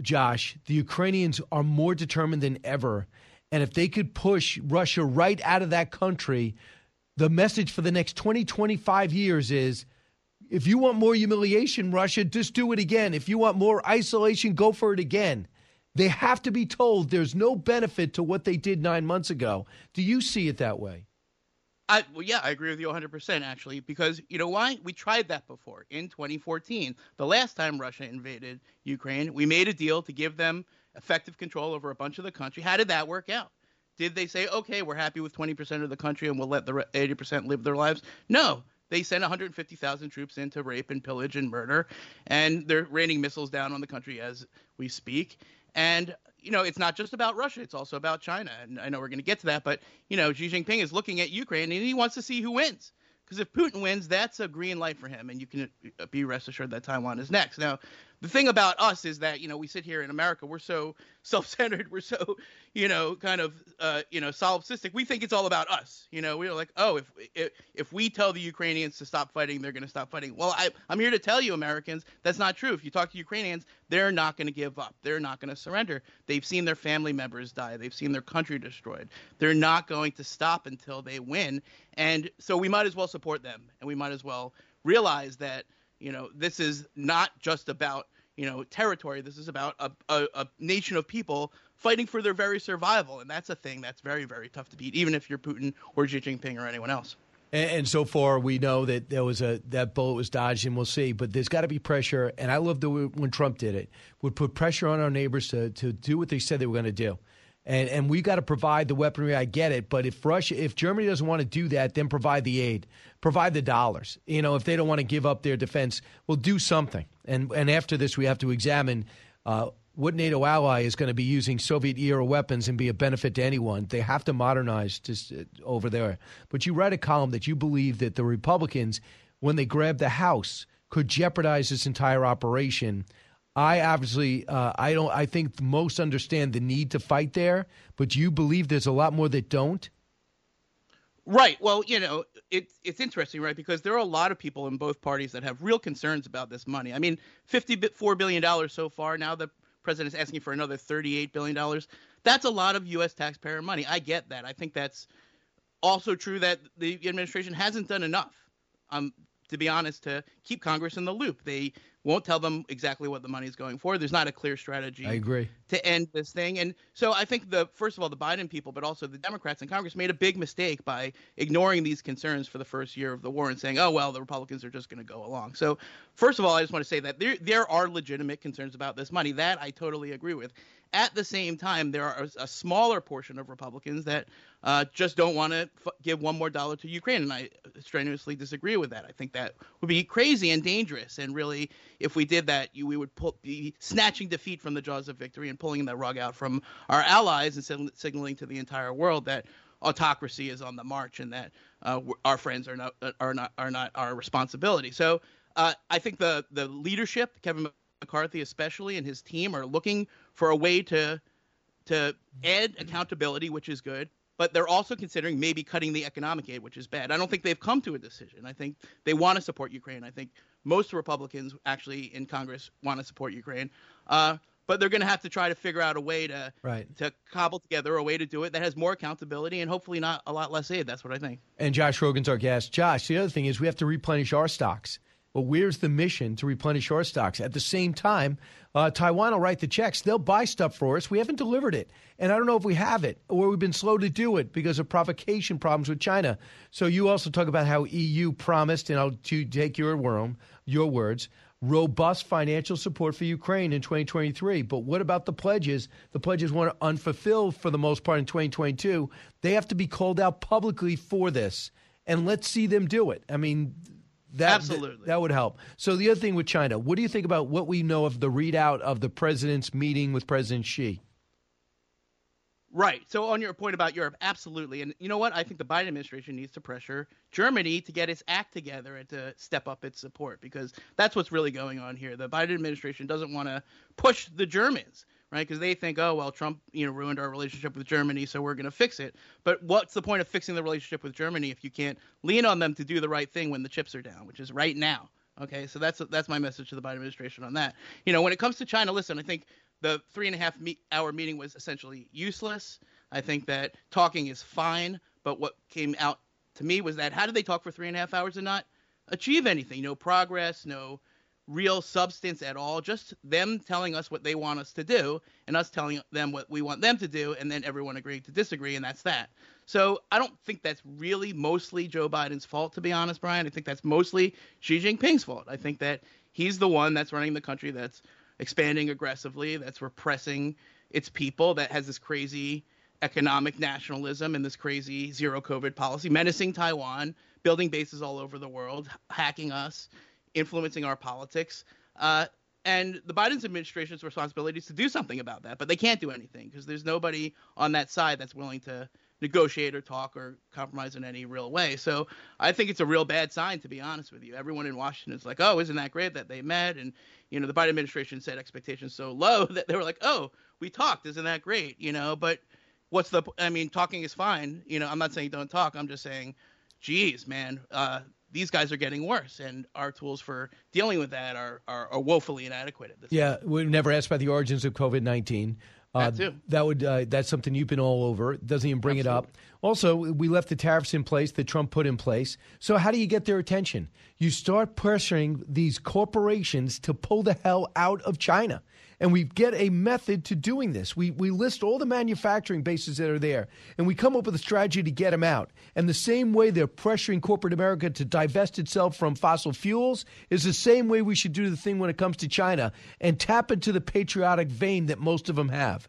Josh, the Ukrainians are more determined than ever. And if they could push Russia right out of that country, the message for the next 20, 25 years is if you want more humiliation, Russia, just do it again. If you want more isolation, go for it again. They have to be told there's no benefit to what they did nine months ago. Do you see it that way? I, well, yeah, I agree with you 100% actually, because you know why? We tried that before in 2014. The last time Russia invaded Ukraine, we made a deal to give them effective control over a bunch of the country. How did that work out? Did they say, okay, we're happy with 20% of the country and we'll let the 80% live their lives? No. They sent 150,000 troops in to rape and pillage and murder, and they're raining missiles down on the country as we speak. And you know, it's not just about Russia; it's also about China. And I know we're going to get to that, but you know, Xi Jinping is looking at Ukraine and he wants to see who wins. Because if Putin wins, that's a green light for him, and you can uh, be rest assured that Taiwan is next. Now, the thing about us is that you know we sit here in America, we're so <laughs> self-centered, we're so you know kind of uh, you know solipsistic. We think it's all about us. You know, we're like, oh, if if, if we tell the Ukrainians to stop fighting, they're going to stop fighting. Well, I, I'm here to tell you, Americans, that's not true. If you talk to Ukrainians, they're not going to give up. They're not going to surrender. They've seen their family members die. They've seen their country destroyed. They're not going to stop until they win. And so we might as well support them, and we might as well realize that you know, this is not just about you know territory. This is about a, a, a, nation of people fighting for their very survival, and that's a thing that's very very tough to beat, even if you're Putin or Xi Jinping or anyone else. And, so far, we know that there was a that bullet was dodged, and we'll see. But there's got to be pressure. And I love the when Trump did it, would put pressure on our neighbors to to do what they said they were going to do. And and we got to provide the weaponry. I get it, but if Russia, if Germany doesn't want to do that, then provide the aid, provide the dollars. You know, if they don't want to give up their defense, well, do something. And and after this, we have to examine. Uh, what NATO ally is going to be using Soviet era weapons and be a benefit to anyone? They have to modernize just uh, over there. But you write a column that you believe that the Republicans, when they grab the House, could jeopardize this entire operation. I obviously, uh, I don't. I think most understand the need to fight there, but you believe there's a lot more that don't. Right. Well, you know, it's it's interesting, right? Because there are a lot of people in both parties that have real concerns about this money. I mean, fifty-four billion dollars so far. Now the president's asking for another thirty-eight billion dollars. That's a lot of U.S. taxpayer money. I get that. I think that's also true that the administration hasn't done enough. Um, to be honest, to keep Congress in the loop. They won't tell them exactly what the money is going for. There's not a clear strategy. I agree. To end this thing. And so I think the first of all, the Biden people, but also the Democrats in Congress made a big mistake by ignoring these concerns for the first year of the war and saying, oh, well, the Republicans are just going to go along. So, first of all, I just want to say that there, there are legitimate concerns about this money. That I totally agree with. At the same time, there are a, smaller portion of Republicans that uh, just don't want to f- give one more dollar to Ukraine, and I strenuously disagree with that. I think that would be crazy and dangerous. And really, if we did that, you, we would pull, be snatching defeat from the jaws of victory and pulling the rug out from our allies and sig- signaling to the entire world that autocracy is on the march and that uh, our friends are not are not are not our responsibility. So uh, I think the the leadership, Kevin McCarthy especially, and his team are looking for a way to to add accountability, which is good. But they're also considering maybe cutting the economic aid, which is bad. I don't think they've come to a decision. I think they want to support Ukraine. I think most Republicans actually in Congress want to support Ukraine. Uh, but they're going to have to try to figure out a way to right. to cobble together a way to do it that has more accountability and hopefully not a lot less aid. That's what I think. And Josh Rogin's our guest. Josh, the other thing is we have to replenish our stocks. Well, where's the mission to replenish our stocks? At the same time, uh, Taiwan will write the checks. They'll buy stuff for us. We haven't delivered it. And I don't know if we have it or we've been slow to do it because of provocation problems with China. So you also talk about how EU promised, and I'll to take your word, your words, robust financial support for Ukraine in 2023. But what about the pledges? The pledges were unfulfilled for the most part in 2022. They have to be called out publicly for this. And let's see them do it. I mean, that, Absolutely. That, that would help. So the other thing with China, what do you think about what we know of the readout of the president's meeting with President Xi? Right. So on your point about Europe, absolutely. And you know what? I think the Biden administration needs to pressure Germany to get its act together and to step up its support because that's what's really going on here. The Biden administration doesn't want to push the Germans, right? Because they think, oh well, Trump, you know, ruined our relationship with Germany, so we're going to fix it. But what's the point of fixing the relationship with Germany if you can't lean on them to do the right thing when the chips are down, which is right now? Okay, so that's that's my message to the Biden administration on that. You know, when it comes to China, listen, I think the three and a half me- hour meeting was essentially useless. I think that talking is fine, but what came out to me was that how did they talk for three and a half hours and not achieve anything? No progress, no real substance at all. Just them telling us what they want us to do and us telling them what we want them to do, and then everyone agreeing to disagree, and that's that. So I don't think that's really mostly Joe Biden's fault, to be honest, Brian. I think that's mostly Xi Jinping's fault. I think that he's the one that's running the country that's expanding aggressively, that's repressing its people, that has this crazy economic nationalism and this crazy zero COVID policy, menacing Taiwan, building bases all over the world, hacking us, influencing our politics. Uh, and the Biden's administration's responsibility is to do something about that, but they can't do anything because there's nobody on that side that's willing to negotiate or talk or compromise in any real way. So I think it's a real bad sign, to be honest with you. Everyone in Washington is like, oh, isn't that great that they met? And, you know, the Biden administration set expectations so low <laughs> that they were like, oh, we talked. Isn't that great? You know, but what's the, I mean, talking is fine. You know, I'm not saying don't talk. I'm just saying, geez, man, uh, these guys are getting worse, and our tools for dealing with that are, are, are woefully inadequate Yeah, we never asked about the origins of COVID 19. Uh, That too. That would uh, that's something you've been all over. Doesn't even bring it up. Also, we left the tariffs in place that Trump put in place. So how do you get their attention? You start pressuring these corporations to pull the hell out of China. And we get a method to doing this. We we list all the manufacturing bases that are there, and we come up with a strategy to get them out. And the same way they're pressuring corporate America to divest itself from fossil fuels is the same way we should do the thing when it comes to China and tap into the patriotic vein that most of them have.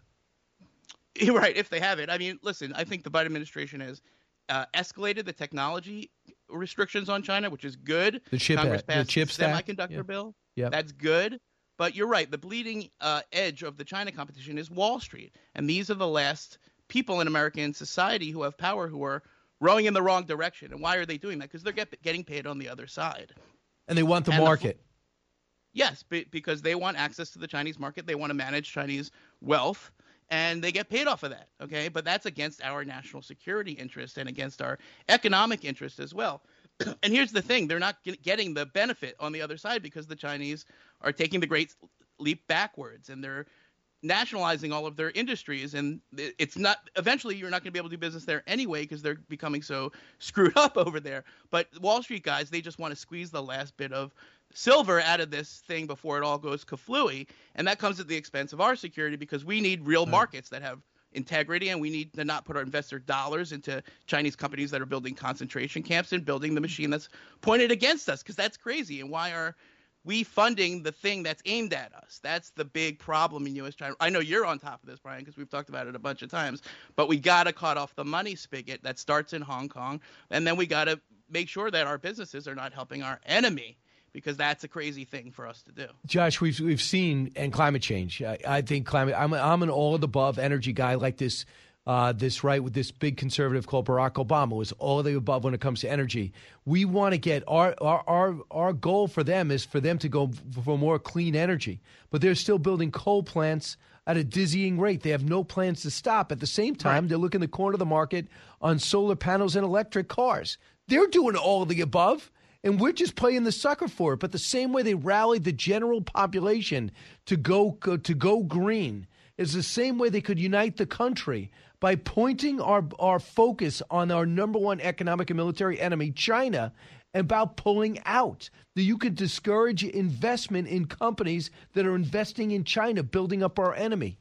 You're <laughs> right, if they have it. I mean, listen, I think the Biden administration has uh, escalated the technology restrictions on China, which is good. The chip, Congress the passed chips the semiconductor yeah. bill. Yeah, That's good. But you're right. The bleeding uh, edge of the China competition is Wall Street, and these are the last people in American society who have power who are rowing in the wrong direction. And why are they doing that? Because they're get, getting paid on the other side. And they want the And the- market. Yes, be, because they want access to the Chinese market. They want to manage Chinese wealth, and they get paid off of that. Okay, but that's against our national security interest and against our economic interest as well. And here's the thing: they're not getting the benefit on the other side because the Chinese are taking the great leap backwards, and they're nationalizing all of their industries and it's not eventually you're not going to be able to do business there anyway because they're becoming so <laughs> screwed up over there. But wall street guys they just want to squeeze the last bit of silver out of this thing before it all goes kaflooey. And that comes at the expense of our security because we need real hmm. markets that have integrity and we need to not put our investor dollars into chinese companies that are building concentration camps and building the machine that's pointed against us because that's crazy and why are we funding the thing that's aimed at us. That's the big problem in U.S. China. I know you're on top of this, Brian, because we've talked about it a bunch of times. But we got to cut off the money spigot that starts in Hong Kong, and then we got to make sure that our businesses are not helping our enemy, because that's a crazy thing for us to do. Josh, we've we've seen and climate change. I, I think climate. I'm I'm an all of the above energy guy, like this. Uh, this right with this big conservative called Barack Obama was all of the above when it comes to energy. We want to get our, our our our goal for them is for them to go for more clean energy, but they're still building coal plants at a dizzying rate. They have no plans to stop. At the same time, they're looking the corner of the market on solar panels and electric cars. They're doing all of the above and we're just playing the sucker for it. But the same way they rallied the general population to go, go to go green is the same way they could unite the country by pointing our our focus on our number one economic and military enemy, China, about pulling out. That you could discourage investment in companies that are investing in China, building up our enemy.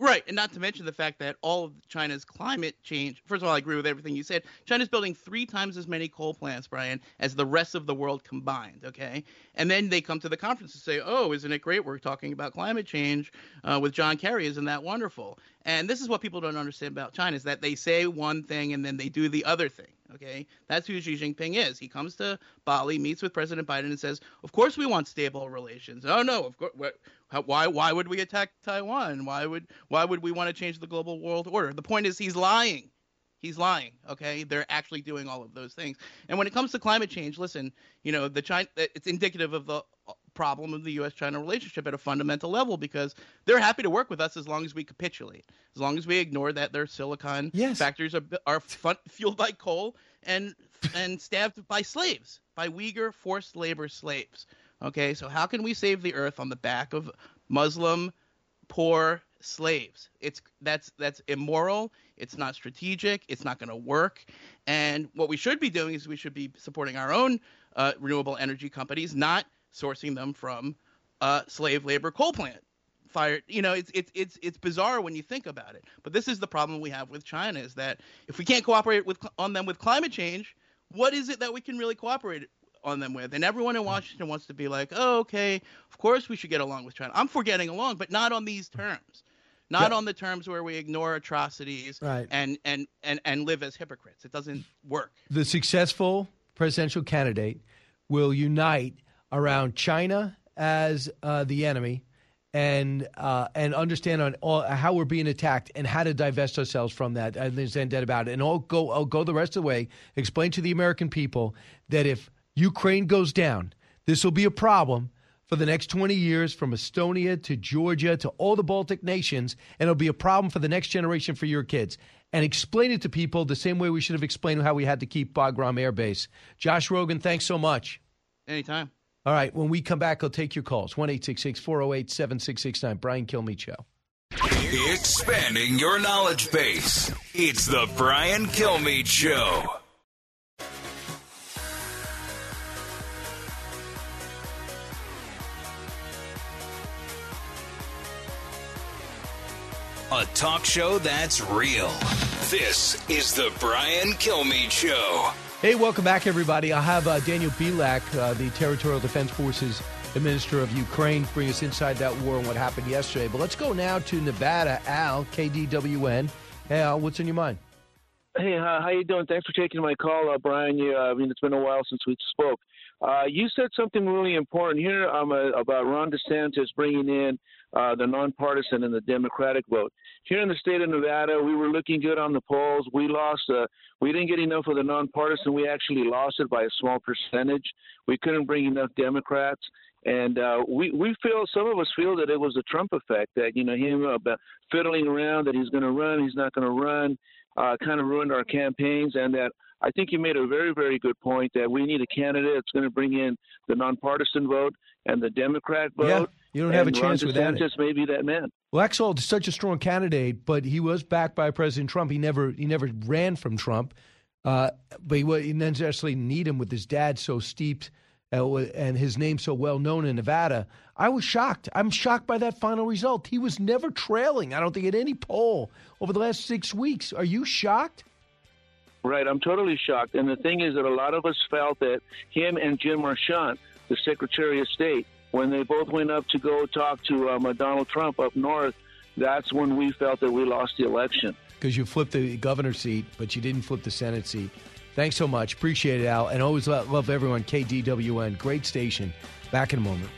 Right, and not to mention the fact that all of China's climate change. First of all, I agree with everything you said. China's building three times as many coal plants, Brian, as the rest of the world combined. Okay, and then they come to the conference and say, "Oh, isn't it great? We're talking about climate change uh, with John Kerry. Isn't that wonderful?" And this is what people don't understand about China is that they say one thing and then they do the other thing. Okay, that's who Xi Jinping is. He comes to Bali, meets with President Biden, and says, "Of course we want stable relations." Oh no, of course. Why? Why would we attack Taiwan? Why would Why would we want to change the global world order? The point is, he's lying. He's lying. Okay, they're actually doing all of those things. And when it comes to climate change, listen, you know, the China, it's indicative of the problem of the U.S.-China relationship at a fundamental level because they're happy to work with us as long as we capitulate, as long as we ignore that their silicon Yes. factories are are fun, fueled by coal and and staffed by slaves, by Uyghur forced labor slaves. Okay, so how can we save the earth on the back of Muslim poor slaves? It's that's that's immoral. It's not strategic. It's not going to work. And what we should be doing is we should be supporting our own uh, renewable energy companies, not sourcing them from uh, slave labor coal plant fired. You know, it's it's it's it's bizarre when you think about it. But this is the problem we have with China: is that if we can't cooperate with on them with climate change, what is it that we can really cooperate on them with? And everyone in Washington wants to be like, oh, okay, of course we should get along with China. I'm for getting along, but not on these terms. Not Yeah. on the terms where we ignore atrocities Right. and, and, and, and live as hypocrites. It doesn't work. the successful presidential candidate will unite around China as uh, the enemy and uh, and understand on all, how we're being attacked and how to divest ourselves from that and understand that about it and all go I'll go the rest of the way explain to the American people that if Ukraine goes down this will be a problem for the next 20 years from Estonia to Georgia to all the Baltic nations and it'll be a problem for the next generation for your kids and explain it to people the same way we should have explained how we had to keep Bagram Air Base. Josh Rogin, thanks so much. Anytime. All right, when we come back, I'll take your calls. 1 408 7669. Brian Kilmeade Show. Expanding your knowledge base. It's the Brian Kilmeade Show. a talk show that's real. This is the Brian Kilmeade Show. Hey, welcome back, everybody. I have uh, Daniel Bilak, uh, the Territorial Defense Forces Minister of Ukraine, bring us inside that war and what happened yesterday. But let's go now to Nevada. Al, KDWN. Hey, Al, what's in your mind? Hey, uh, how you doing? Thanks for taking my call, uh, Brian. You, uh, I mean, it's been a while since we spoke. Uh, you said something really important here um, uh, about Ron DeSantis bringing in uh, the nonpartisan and the Democratic vote. Here in the state of Nevada, we were looking good on the polls. We lost. Uh, we didn't get enough of the nonpartisan. We actually lost it by a small percentage. We couldn't bring enough Democrats. And uh, we we feel some of us feel that it was the Trump effect that you know him about fiddling around that he's going to run, he's not going to run, uh, kind of ruined our campaigns, and that I think you made a very, very good point that we need a candidate that's going to bring in the nonpartisan vote and the Democrat vote. Yeah, you don't have a chance Ron without it. DeSantis may be that man. Well, Laxalt is such a strong candidate, but he was backed by President Trump. He never he never ran from Trump, uh, but he, he didn't necessarily need him with his dad so steeped uh, and his name so well known in Nevada. I was shocked. I'm shocked by that final result. He was never trailing. I don't think at any poll over the last six weeks. Are you shocked? Right, I'm totally shocked. And the thing is that a lot of us felt that him and Jim Marchant, the Secretary of State, when they both went up to go talk to um, uh, Donald Trump up north, that's when we felt that we lost the election. Because you flipped the governor seat, but you didn't flip the Senate seat. Thanks so much. Appreciate it, Al. And always lo- love everyone. KDWN. Great station. Back in a moment.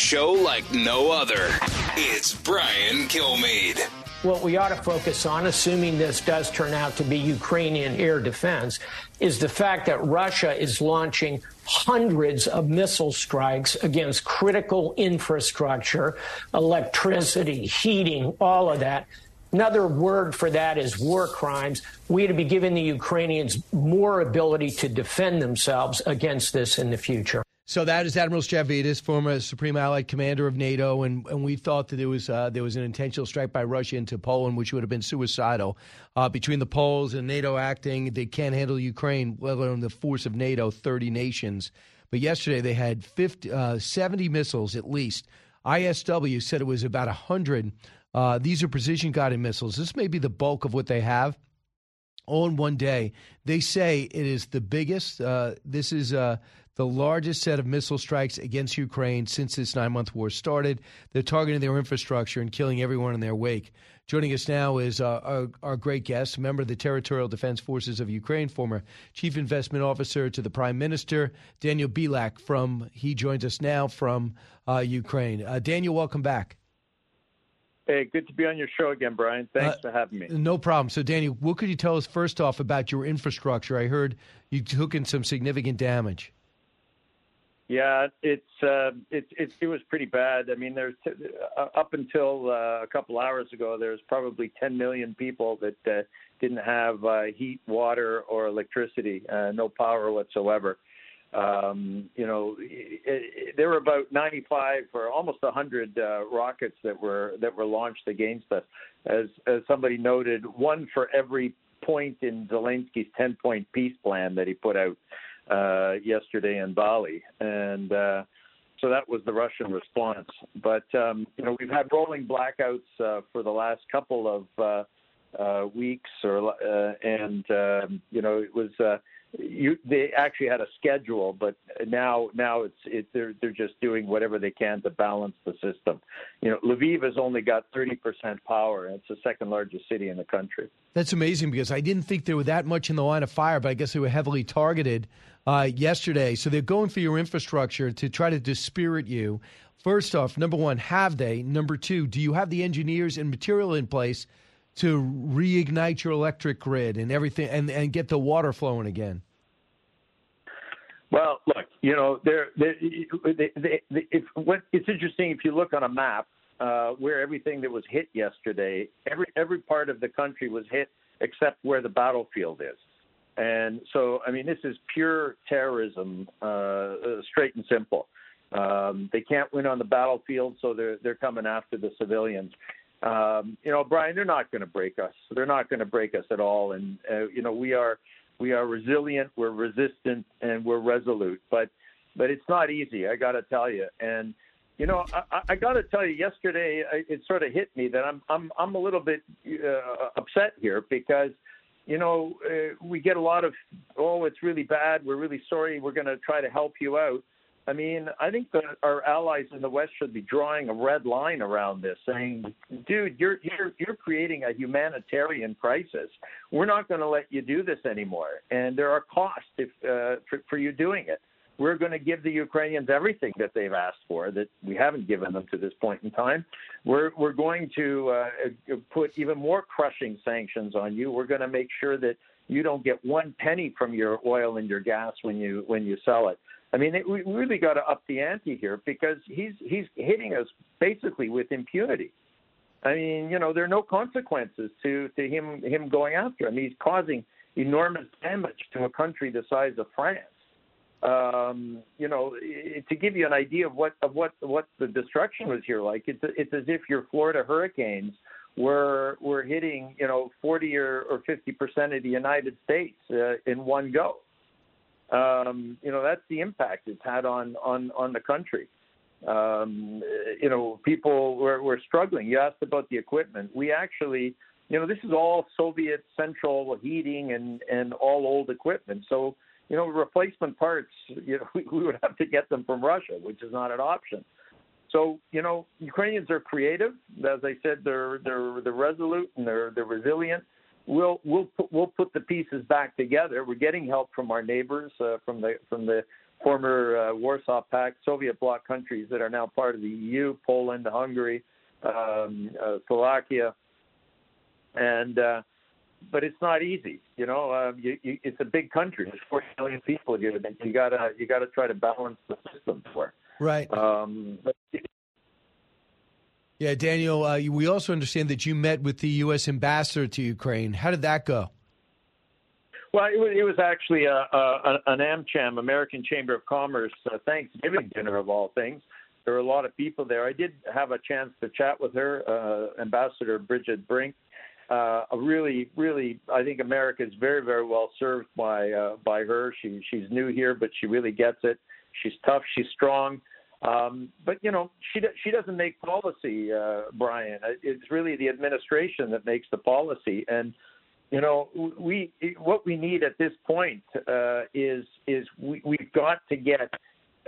Show like no other. It's Brian Kilmeade. What we ought to focus on, assuming this does turn out to be Ukrainian air defense, is the fact that Russia is launching hundreds of missile strikes against critical infrastructure, electricity, heating, all of that. Another word for that is war crimes. We to be giving the Ukrainians more ability to defend themselves against this in the future. So that is Admiral Stavridis, former Supreme Allied Commander of NATO, and, and we thought that there was uh, there was an intentional strike by Russia into Poland, which would have been suicidal. Uh, between the Poles and NATO acting, they can't handle Ukraine, let alone the force of NATO, thirty nations. But yesterday they had 50, uh, 70 missiles at least. ISW said it was about hundred. Uh, these are precision guided missiles. This may be the bulk of what they have all in one day. They say it is the biggest. Uh, this is uh, the largest set of missile strikes against Ukraine since this nine month war started. They're targeting their infrastructure and killing everyone in their wake. Joining us now is uh, our, our great guest, member of the Territorial Defense Forces of Ukraine, former Chief Investment Officer to the Prime Minister, Daniel Bilak. From he joins us now from uh, Ukraine. Uh, Daniel, welcome back. Hey, good to be on your show again, Brian. Thanks Uh, for having me. No problem. So, Daniel, what could you tell us first off about your infrastructure? I heard you took in some significant damage. Yeah, it's uh, it, it it was pretty bad. I mean, there's uh, up until uh, a couple hours ago, there's probably 10 million people that uh, didn't have uh, heat, water, or electricity, uh, no power whatsoever. Um, you know, it, it, there were about 95 or almost 100 uh, rockets that were that were launched against us. As as somebody noted, one for every point in Zelensky's 10-point peace plan that he put out yesterday in Bali, and uh, so that was the Russian response. But um, you know, we've had rolling blackouts uh, for the last couple of uh, uh, weeks, or uh, and um, you know, it was. Uh, you, they actually had a schedule, but now now it's it, they're they're just doing whatever they can to balance the system. You know, Lviv has only got 30% power, and it's the second largest city in the country. That's amazing because I didn't think they were that much in the line of fire, but I guess they were heavily targeted uh, yesterday. So they're going for your infrastructure to try to dispirit you. First off, number one, have they? Number two, do you have the engineers and material in place to reignite your electric grid and everything and, and get the water flowing again? Well, look, you know, there, if, what, it's interesting if you look on a map uh, where everything that was hit yesterday, every every part of the country was hit except where the battlefield is, and so I mean, this is pure terrorism, uh, uh, straight and simple. Um, they can't win on the battlefield, so they're they're coming after the civilians. Um, you know, Brian, they're not going to break us. They're not going to break us at all. And uh, you know, we are we are resilient, we're resistant, and we're resolute. But but it's not easy. I got to tell you. And you know, I, I got to tell you, yesterday it sort of hit me that I'm I'm I'm a little bit uh, upset here because you know uh, we get a lot of oh it's really bad. We're really sorry. We're going to try to help you out. I mean, I think that our allies in the West should be drawing a red line around this, saying, "Dude, you're you're you're creating a humanitarian crisis. We're not going to let you do this anymore, and there are costs if, uh, for, for you doing it. We're going to give the Ukrainians everything that they've asked for that we haven't given them to this point in time. We're we're going to uh, put even more crushing sanctions on you. We're going to make sure that you don't get one penny from your oil and your gas when you when you sell it." I mean, it, we really got to up the ante here because he's he's hitting us basically with impunity. I mean, you know, there are no consequences to to him him going after him. He's causing enormous damage to a country the size of France. Um, you know, to give you an idea of what of what what the destruction was here like, it's it's as if your Florida hurricanes were were hitting you know 40 or, or 50 percent of the United States uh, in one go um, you know that's the impact it's had on on on the country. Um, you know, people were, were struggling. You asked about the equipment. We actually, you know, this is all Soviet central heating and and all old equipment. So you know, replacement parts, you know, <laughs> we, we would have to get them from Russia, which is not an option. So you know, Ukrainians are creative. As I said, they're they're they're resolute and they're they're resilient we'll we'll put, we'll put the pieces back together. We're getting help from our neighbors, uh, from the from the former uh, Warsaw Pact, Soviet bloc countries that are now part of the EU: Poland, Hungary, um, uh, Slovakia, and uh, but it's not easy. You know, um, you, you, it's a big country. There's 40 million people here. You gotta you gotta try to balance the system for. Right. Um, but yeah, Daniel, uh, we also understand that you met with the U.S. ambassador to Ukraine. How did that go? Well, it was, it was actually a, a, an AmCham, American Chamber of Commerce, uh, Thanksgiving dinner of all things. There were a lot of people there. I did have a chance to chat with her, uh, Ambassador Bridget Brink. Uh, a really, really, I think America is very, very well served by uh, by her. She she's new here, but she really gets it. She's tough. She's strong. Um, but you know, she she doesn't make policy, uh, Brian. It's really the administration that makes the policy, and you know, we what we need at this point uh, is is we, we've got to get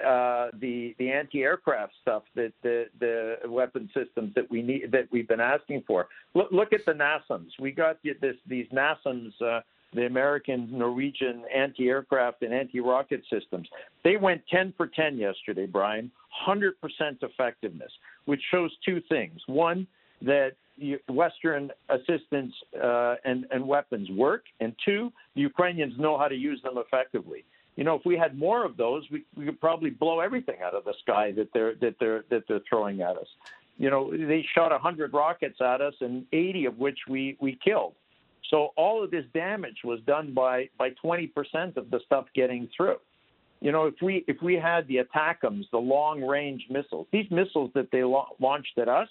uh, the the anti-aircraft stuff that the the weapon systems that we need that we've been asking for. Look, look at the NASAMS. We got this these NASAMS. Uh, the American Norwegian anti aircraft and anti rocket systems. They went 10 for 10 yesterday, Brian. 100% effectiveness, which shows two things. One, that Western assistance uh, and, and weapons work, and two, the Ukrainians know how to use them effectively. You know, if we had more of those, we, we could probably blow everything out of the sky that they're that they're that they're throwing at us. You know, they shot a 100 rockets at us, and 80 of which we we killed. So all of this damage was done by by 20% of the stuff getting through. You know, if we if we had the ATACMS, the long range missiles, these missiles that they la- launched at us,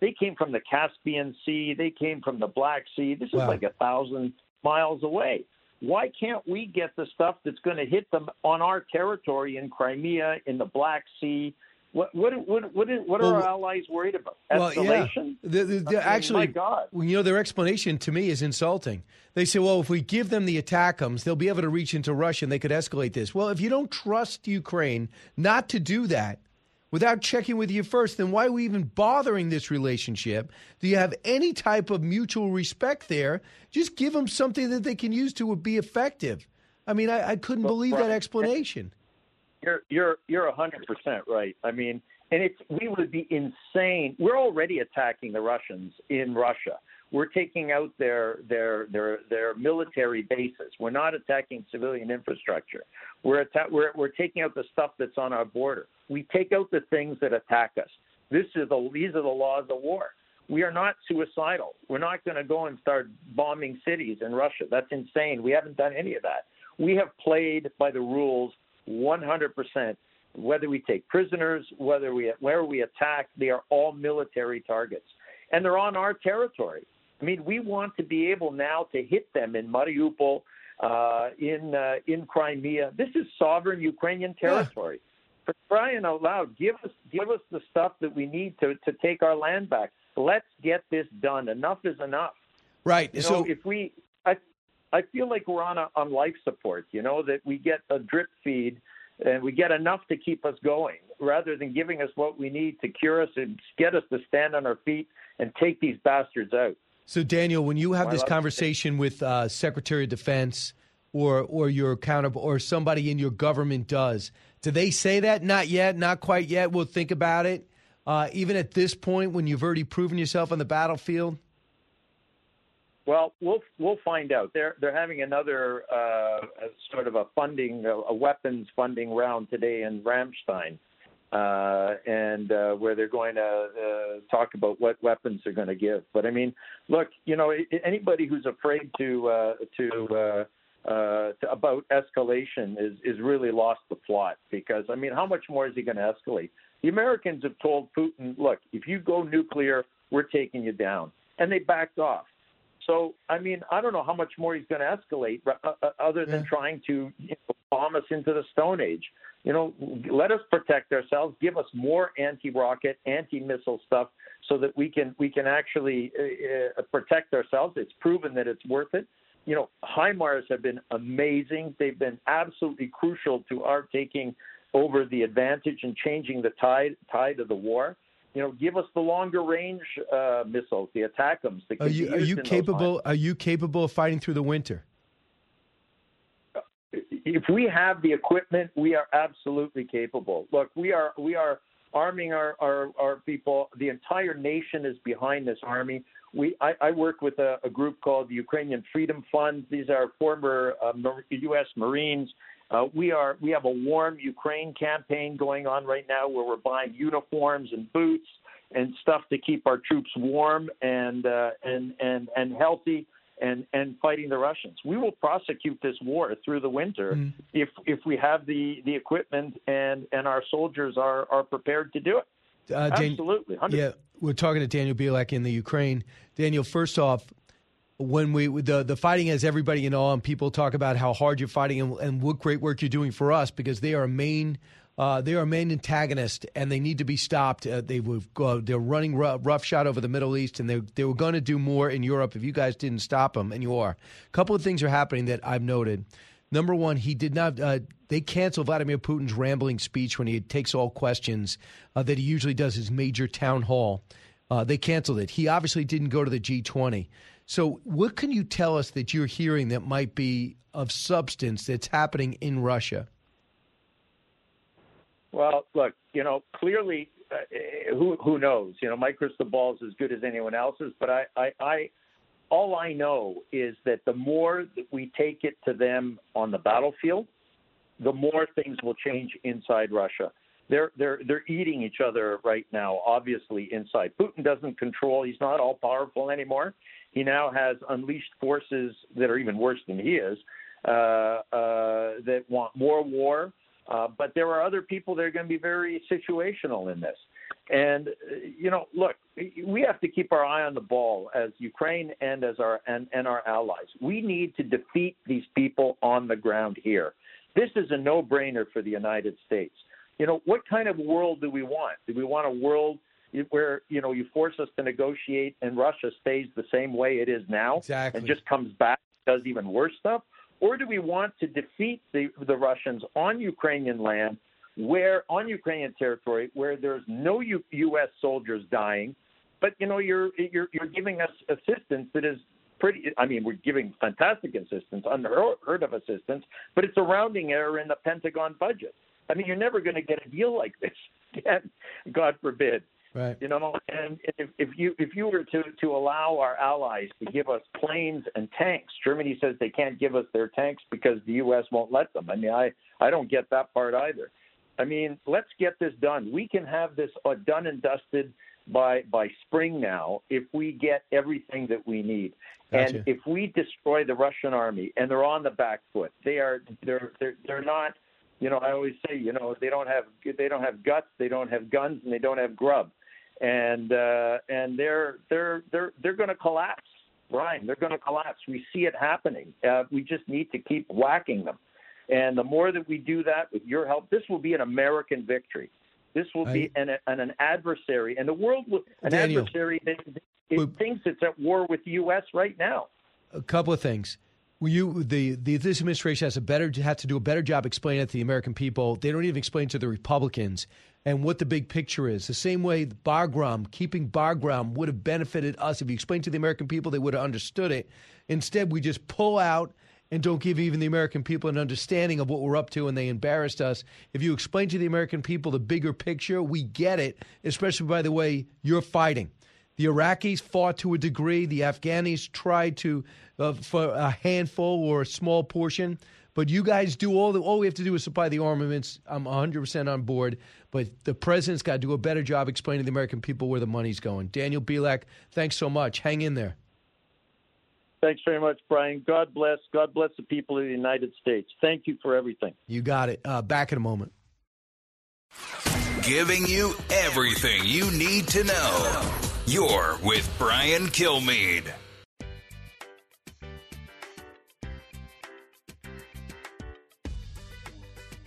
they came from the Caspian Sea, they came from the Black Sea. This is wow. like a thousand miles away. Why can't we get the stuff that's going to hit them on our territory in Crimea, in the Black Sea, what what what what, is, what are well, our allies worried about? Escalation? Well, yeah. The, the, the, I mean, actually, you know, their explanation to me is insulting. They say, well, if we give them the ATACMS, they'll be able to reach into Russia and they could escalate this. Well, if you don't trust Ukraine not to do that without checking with you first, then why are we even bothering this relationship? Do you have any type of mutual respect there? Just give them something that they can use to be effective. I mean, I, I couldn't well, believe that explanation. You're you're you're hundred percent right. I mean, and it's we would be insane. We're already attacking the Russians in Russia. We're taking out their their their their military bases. We're not attacking civilian infrastructure. We're atta- we're we're taking out the stuff that's on our border. We take out the things that attack us. This is the these are the laws of war. We are not suicidal. We're not going to go and start bombing cities in Russia. That's insane. We haven't done any of that. We have played by the rules 100%. whether we take prisoners, whether we where we attack, they are all military targets, and they're on our territory. I mean, we want to be able now to hit them in Mariupol, uh, in uh, in Crimea. This is sovereign Ukrainian territory. For crying out loud, give us give us the stuff that we need to to take our land back. Let's get this done. Enough is enough. Right. You know, so if we, I, I feel like we're on a, on life support. You know that we get a drip feed and we get enough to keep us going, rather than giving us what we need to cure us and get us to stand on our feet and take these bastards out. So, Daniel, when you have this conversation with uh, Secretary of Defense or or your counter or somebody in your government does, do they say that? Not yet, not quite yet. We'll think about it. Uh, even at this point, when you've already proven yourself on the battlefield. Well, we'll we'll find out. They're they're having another uh, sort of a funding, a, a weapons funding round today in Ramstein, uh, and uh, where they're going to uh, talk about what weapons they're going to give. But I mean, look, you know, anybody who's afraid to uh, to, uh, uh, to about escalation is is really lost the plot. Because I mean, how much more is he going to escalate? The Americans have told Putin, look, if you go nuclear, we're taking you down, and they backed off. So, I mean, I don't know how much more he's going to escalate, uh, uh, other than trying to you know, bomb us into the Stone Age. You know, let us protect ourselves. Give us more anti-rocket, anti-missile stuff, so that we can we can actually uh, uh, protect ourselves. It's proven that it's worth it. You know, HIMARS have been amazing. They've been absolutely crucial to our taking over the advantage and changing the tide tide of the war. You know, give us the longer range uh, missiles, the ATACMs. That Are you are you capable? Are you capable of fighting through the winter? If we have the equipment, we are absolutely capable. Look, we are we are arming our, our, our people. The entire nation is behind this army. We I, I work with a, a group called the Ukrainian Freedom Fund. These are former uh, U.S. Marines. Uh, we are we have a warm Ukraine campaign going on right now where we're buying uniforms and boots and stuff to keep our troops warm and uh, and and and healthy and and fighting the Russians. We will prosecute this war through the winter if if we have the the equipment and and our soldiers are are prepared to do it. Uh, Dan- Absolutely, 100. Yeah, we're talking to Daniel Bilak in the Ukraine. Daniel, first off, when we the the fighting has everybody in awe, and people talk about how hard you're fighting and, and what great work you're doing for us because they are a main. Uh, they are a main antagonist, and they need to be stopped. Uh, they were uh, they're running rough, roughshod over the Middle East, and they they were going to do more in Europe if you guys didn't stop them, and you are. A couple of things are happening that I've noted. Number one, he did not. Uh, they canceled Vladimir Putin's rambling speech when he takes all questions uh, that he usually does his major town hall. Uh, they canceled it. He obviously didn't go to the G20. So, what can you tell us that you're hearing that might be of substance that's happening in Russia? Well, look, you know, clearly, uh, who who knows? You know, my crystal ball is as good as anyone else's, but I, I, I, all I know is that the more that we take it to them on the battlefield, the more things will change inside Russia. They're they're they're eating each other right now. Obviously, inside Putin doesn't control. He's not all powerful anymore. He now has unleashed forces that are even worse than he is, uh, uh, that want more war. Uh, but there are other people that are going to be very situational in this. And uh, you know, look, we have to keep our eye on the ball as Ukraine and as our and, and our allies. We need to defeat these people on the ground here. This is a no-brainer for the United States. You know, what kind of world do we want? Do we want a world where you know you force us to negotiate and Russia stays the same way it is now exactly. and just comes back does even worse stuff? Or do we want to defeat the, the Russians on Ukrainian land, where on Ukrainian territory, where there's no U, U.S. soldiers dying, but you know you're you're you're giving us assistance that is pretty. I mean, we're giving fantastic assistance, unheard of assistance, but it's a rounding error in the Pentagon budget. I mean, you're never going to get a deal like this again, God forbid. Right. You know, and if, if you if you were to to allow our allies to give us planes and tanks, Germany says they can't give us their tanks because the U.S. won't let them. I mean, I I don't get that part either. I mean, let's get this done. We can have this uh, done and dusted by by spring now if we get everything that we need. Gotcha. And if we destroy the Russian army and they're on the back foot, they are they're they're they're not You know, I always say, you know, they don't have they don't have guts, they don't have guns, and they don't have grub, and uh, and they're they're they're they're going to collapse, Brian. They're going to collapse. We see it happening. Uh, we just need to keep whacking them, and the more that we do that with your help, this will be an American victory. This will be an, an an adversary, and the world will an Daniel. adversary that it thinks it's at war with the U.S. right now. A couple of things. Will you the, the this administration has a better have to do a better job explaining it to the American people. They don't even explain to the Republicans and what the big picture is. The same way Bagram, keeping Bagram would have benefited us if you explained to the American people, they would have understood it. Instead, we just pull out and don't give even the American people an understanding of what we're up to, and they embarrassed us. If you explain to the American people the bigger picture, we get it, especially by the way you're fighting. The Iraqis fought to a degree. The Afghanis tried to uh, for a handful or a small portion. But you guys do all the all we have to do is supply the armaments. I'm 100% on board. But the president's got to do a better job explaining to the American people where the money's going. Daniel Bilak, thanks so much. Hang in there. Thanks very much, Brian. God bless. God bless the people of the United States. Thank you for everything. You got it. Uh, back in a moment. Giving you everything you need to know. You're with Brian Kilmeade.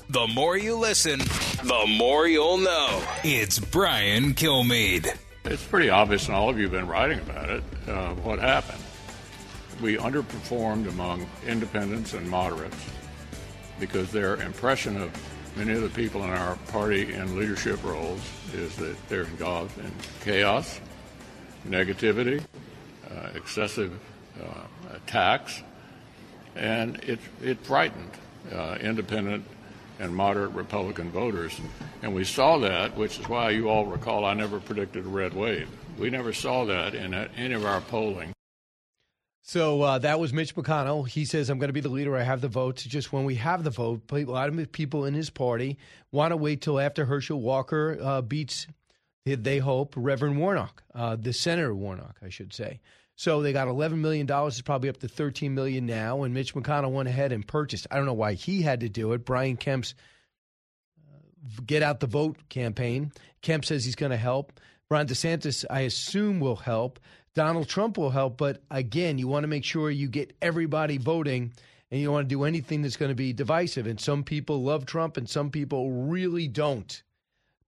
The more you listen, the more you'll know. It's Brian Kilmeade. It's pretty obvious, and all of you have been writing about it, uh, what happened. We underperformed among independents and moderates because their impression of many of the people in our party in leadership roles is that they're involved in chaos, negativity, uh, excessive uh, attacks, and it, it frightened uh, independent and moderate Republican voters. And we saw that, which is why you all recall I never predicted a red wave. We never saw that in any of our polling. So uh, that was Mitch McConnell. He says, I'm going to be the leader. I have the votes. Just when we have the vote, a lot of people in his party want to wait till after Herschel Walker uh, beats, they hope, Reverend Warnock, uh, the Senator Warnock, I should say. So they got $11 million. It's probably up to 13 million now. And Mitch McConnell went ahead and purchased. I don't know why he had to do it. Brian Kemp's uh, get out the vote campaign. Kemp says he's going to help. Ron DeSantis, I assume, will help. Donald Trump will help. But again, you want to make sure you get everybody voting and you don't want to do anything that's going to be divisive. And some people love Trump and some people really don't.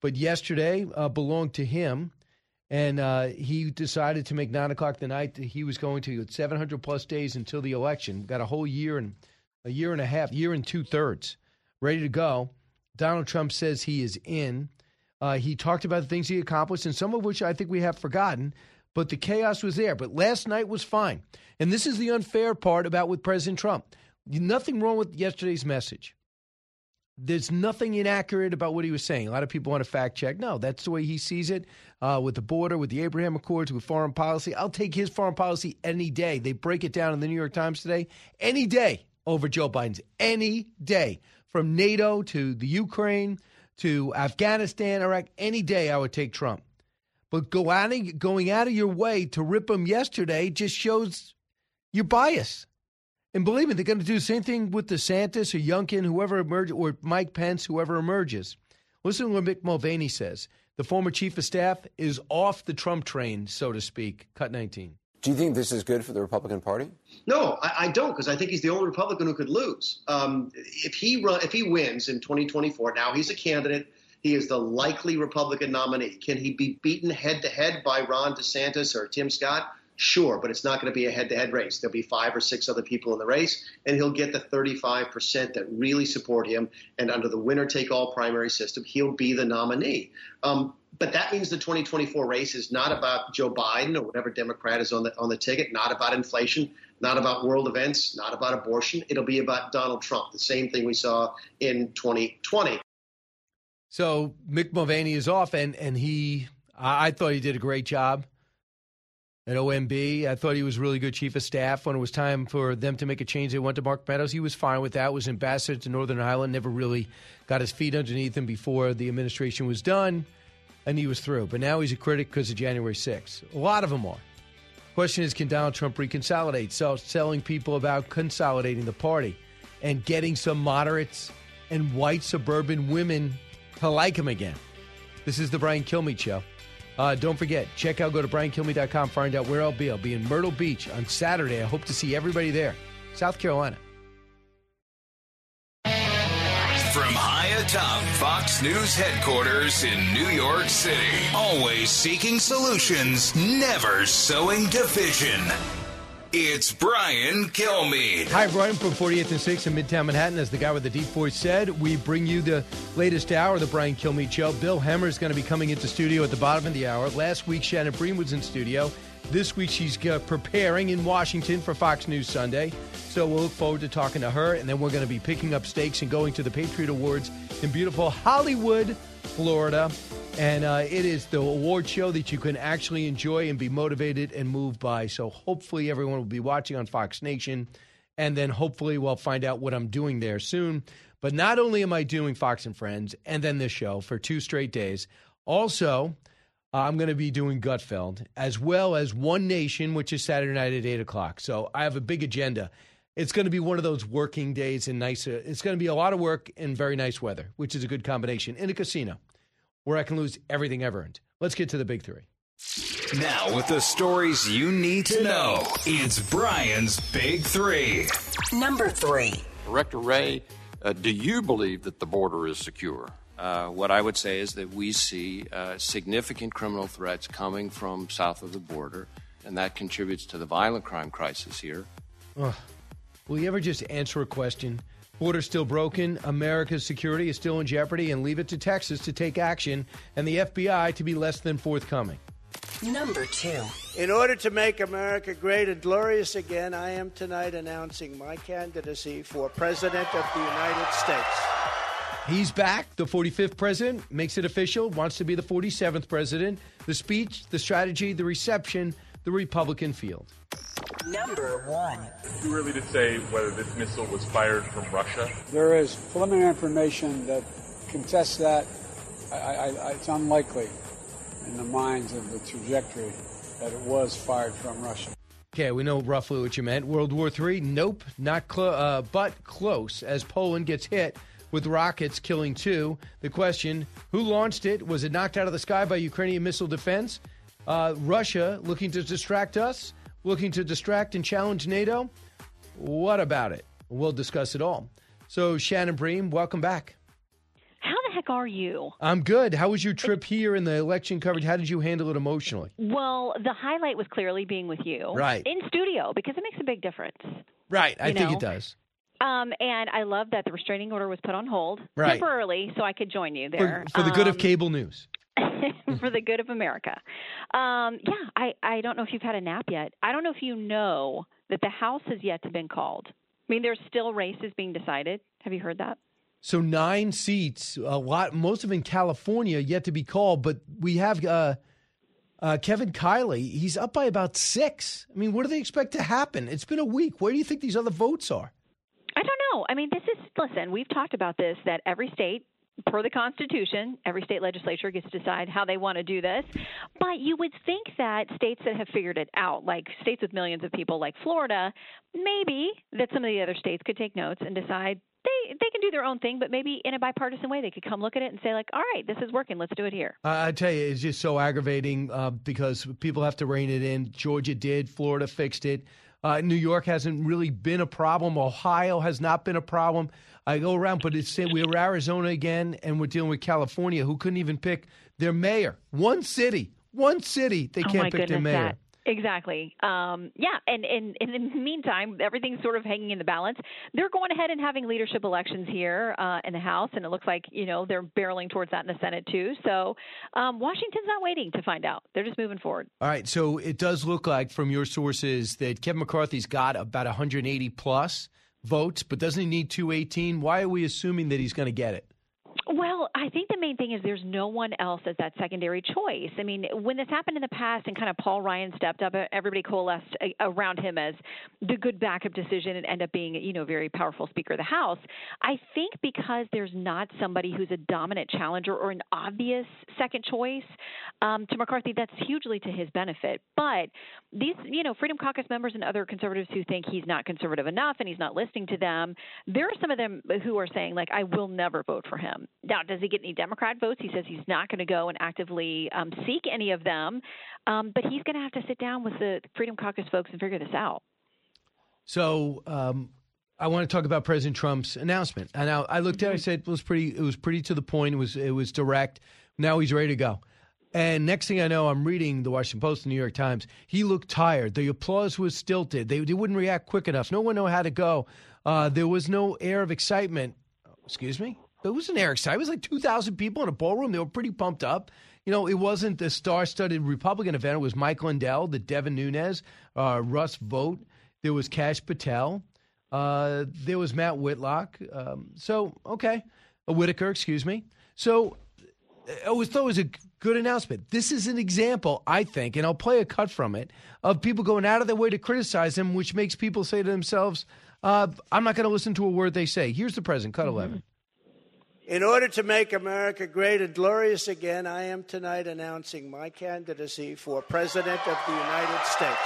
But yesterday uh, belonged to him. And uh, he decided to make nine o'clock the night that he was going to 700 plus days until the election. Got a whole year and a year and a half, year and two thirds, ready to go. Donald Trump says he is in. Uh, he talked about the things he accomplished, and some of which I think we have forgotten. But the chaos was there. But last night was fine. And this is the unfair part about with President Trump. Nothing wrong with yesterday's message there's nothing inaccurate about what he was saying. A lot of people want to fact check. No, that's the way he sees it uh, with the border, with the Abraham Accords, with foreign policy. I'll take his foreign policy any day. They break it down in the New York Times today. Any day over Joe Biden's. Any day. From NATO to the Ukraine to Afghanistan, Iraq, any day I would take Trump. But go out of, going out of your way to rip him yesterday just shows your bias. And believe me, they're going to do the same thing with DeSantis or Youngkin, whoever emerges, or Mike Pence, whoever emerges. Listen to what Mick Mulvaney says. The former chief of staff is off the Trump train, so to speak. Cut 19. Do you think this is good for the Republican Party? No, I, I don't, because I think he's the only Republican who could lose. Um, if he run, if he wins in 2024, now he's a candidate. He is the likely Republican nominee. Can he be beaten head to head by Ron DeSantis or Tim Scott? Sure, but it's not going to be a head to head race. There'll be five or six other people in the race, and he'll get the 35% that really support him. And under the winner take all primary system, he'll be the nominee. Um, but that means the 2024 race is not about Joe Biden or whatever Democrat is on the on the ticket, not about inflation, not about world events, not about abortion. It'll be about Donald Trump. The same thing we saw in 2020. So Mick Mulvaney is off, and and he, I thought he did a great job at OMB. I thought he was really good chief of staff. When it was time for them to make a change, they went to Mark Meadows. He was fine with that. Was ambassador to Northern Ireland. Never really got his feet underneath him before the administration was done, and he was through. But now he's a critic because of January 6th. A lot of them are. Question is, can Donald Trump reconsolidate? So selling people about consolidating the party and getting some moderates and white suburban women to like him again. This is the Brian Kilmeade Show. Uh, don't forget, check out, go to briankilmeade.com, find out where I'll be. I'll be in Myrtle Beach on Saturday. I hope to see everybody there. South Carolina. From high atop Fox News headquarters in New York City, always seeking solutions, never sowing division. It's Brian Kilmeade. Hi, Brian from 48th and 6th in Midtown Manhattan. As the guy with the deep voice said, we bring you the latest hour of the Brian Kilmeade Show. Bill Hemmer is going to be coming into studio at the bottom of the hour. Last week, Shannon Bream was in studio. This week, she's uh, preparing in Washington for Fox News Sunday. So we'll look forward to talking to her. And then we're going to be picking up stakes and going to the Patriot Awards in beautiful Hollywood, Florida. And uh, it is the award show that you can actually enjoy and be motivated and moved by. So hopefully, everyone will be watching on Fox Nation. And then hopefully, we'll find out what I'm doing there soon. But not only am I doing Fox and Friends and then this show for two straight days, also, uh, I'm going to be doing Gutfeld as well as One Nation, which is Saturday night at 8 o'clock. So I have a big agenda. It's going to be one of those working days and nice. Uh, it's going to be a lot of work and very nice weather, which is a good combination in a casino where I can lose everything I've earned. Let's get to the big three. Now, with the stories you need to know, it's Brian's Big Three. Number three. Director Wray, uh, do you believe that the border is secure? Uh, what I would say is that we see uh, significant criminal threats coming from south of the border, and that contributes to the violent crime crisis here. Ugh. Will you ever just answer a question? Border still broken, America's security is still in jeopardy, and leave it to Texas to take action and the FBI to be less than forthcoming. Number two. In order to make America great and glorious again, I am tonight announcing my candidacy for President of the United States. He's back. The 45th president makes it official, wants to be the 47th president. The speech, the strategy, the reception, the Republican field. Number one. Too early to say whether this missile was fired from Russia. There is preliminary information that contests that. I, I, I, it's unlikely in the minds of the trajectory that it was fired from Russia. Okay, we know roughly what you meant. World War III? Nope, not close, uh, but close. As Poland gets hit with rockets, killing two. The question: Who launched it? Was it knocked out of the sky by Ukrainian missile defense? Uh, Russia looking to distract us, looking to distract and challenge NATO. What about it? We'll discuss it all. So, Shannon Bream, welcome back. How the heck are you? I'm good. How was your trip here in the election coverage? How did you handle it emotionally? Well, the highlight was clearly being with you, Right. in studio, because it makes a big difference. Right, I You think know? it does. Um, and I love that the restraining order was put on hold Right. temporarily, so I could join you there For, for the good of Um, cable news. <laughs> for the good of America. Um, yeah, I, I don't know if you've had a nap yet. I don't know if you know that the House has yet to been called. I mean, there's still races being decided. Have you heard that? So nine seats, a lot, most of in California, yet to be called. But we have uh, uh, Kevin Kiley. He's up by about six. I mean, what do they expect to happen? It's been a week. Where do you think these other votes are? I don't know. I mean, this is listen. We've talked about this that every state, per the Constitution, every state legislature gets to decide how they want to do this. But you would think that states that have figured it out, like states with millions of people, like Florida, maybe that some of the other states could take notes and decide they they can do their own thing, but maybe in a bipartisan way they could come look at it and say like, all right, this is working. Let's do it here. I tell you, it's just so aggravating uh, because people have to rein it in. Georgia did, Florida fixed it. Uh, New York hasn't really been a problem. Ohio has not been a problem. I go around, but it's we're Arizona again, and we're dealing with California, who couldn't even pick their mayor. One city, one city, they oh can't pick goodness, their mayor. that exactly. Um, yeah, and, and, and in the meantime, everything's sort of hanging in the balance. They're going ahead and having leadership elections here uh, in the House, and it looks like you know they're barreling towards that in the Senate too. So um, Washington's not waiting to find out; they're just moving forward. All right, so it does look like from your sources that Kevin McCarthy's got about 180 plus votes, but doesn't he need 218? Why are we assuming that he's going to get it? Well, I think the main thing is there's no one else as that secondary choice. I mean, when this happened in the past and kind of Paul Ryan stepped up, everybody coalesced around him as the good backup decision and end up being, you know, very powerful Speaker of the House. I think because there's not somebody who's a dominant challenger or an obvious second choice um, to McCarthy, that's hugely to his benefit. But these, you know, Freedom Caucus members and other conservatives who think he's not conservative enough and he's not listening to them, there are some of them who are saying, like, I will never vote for him. Now, does he get any Democrat votes? He says he's not going to go and actively um, seek any of them, um, but he's going to have to sit down with the Freedom Caucus folks and figure this out. So, um, I want to talk about President Trump's announcement. And I, I looked at it, I mm-hmm. said it was pretty. It was pretty to the point. It was it was direct. Now he's ready to go. And next thing I know, I'm reading the Washington Post, the New York Times. He looked tired. The applause was stilted. They, they wouldn't react quick enough. No one knew how to go. Uh, there was no air of excitement. Excuse me? It was an excitement. It was like 2,000 people in a ballroom. They were pretty pumped up. You know, it wasn't the star studded Republican event. It was Mike Lindell, the Devin Nunes, uh, Russ Vought. There was Kash Patel. Uh, there was Matt Whitlock. Um, so, okay. Uh, Whitaker, excuse me. So I always thought it was a good announcement. This is an example, I think, and I'll play a cut from it, of people going out of their way to criticize him, which makes people say to themselves, uh, I'm not going to listen to a word they say. Here's the president, cut mm-hmm. 11. In order to make America great and glorious again, I am tonight announcing my candidacy for President of the United States.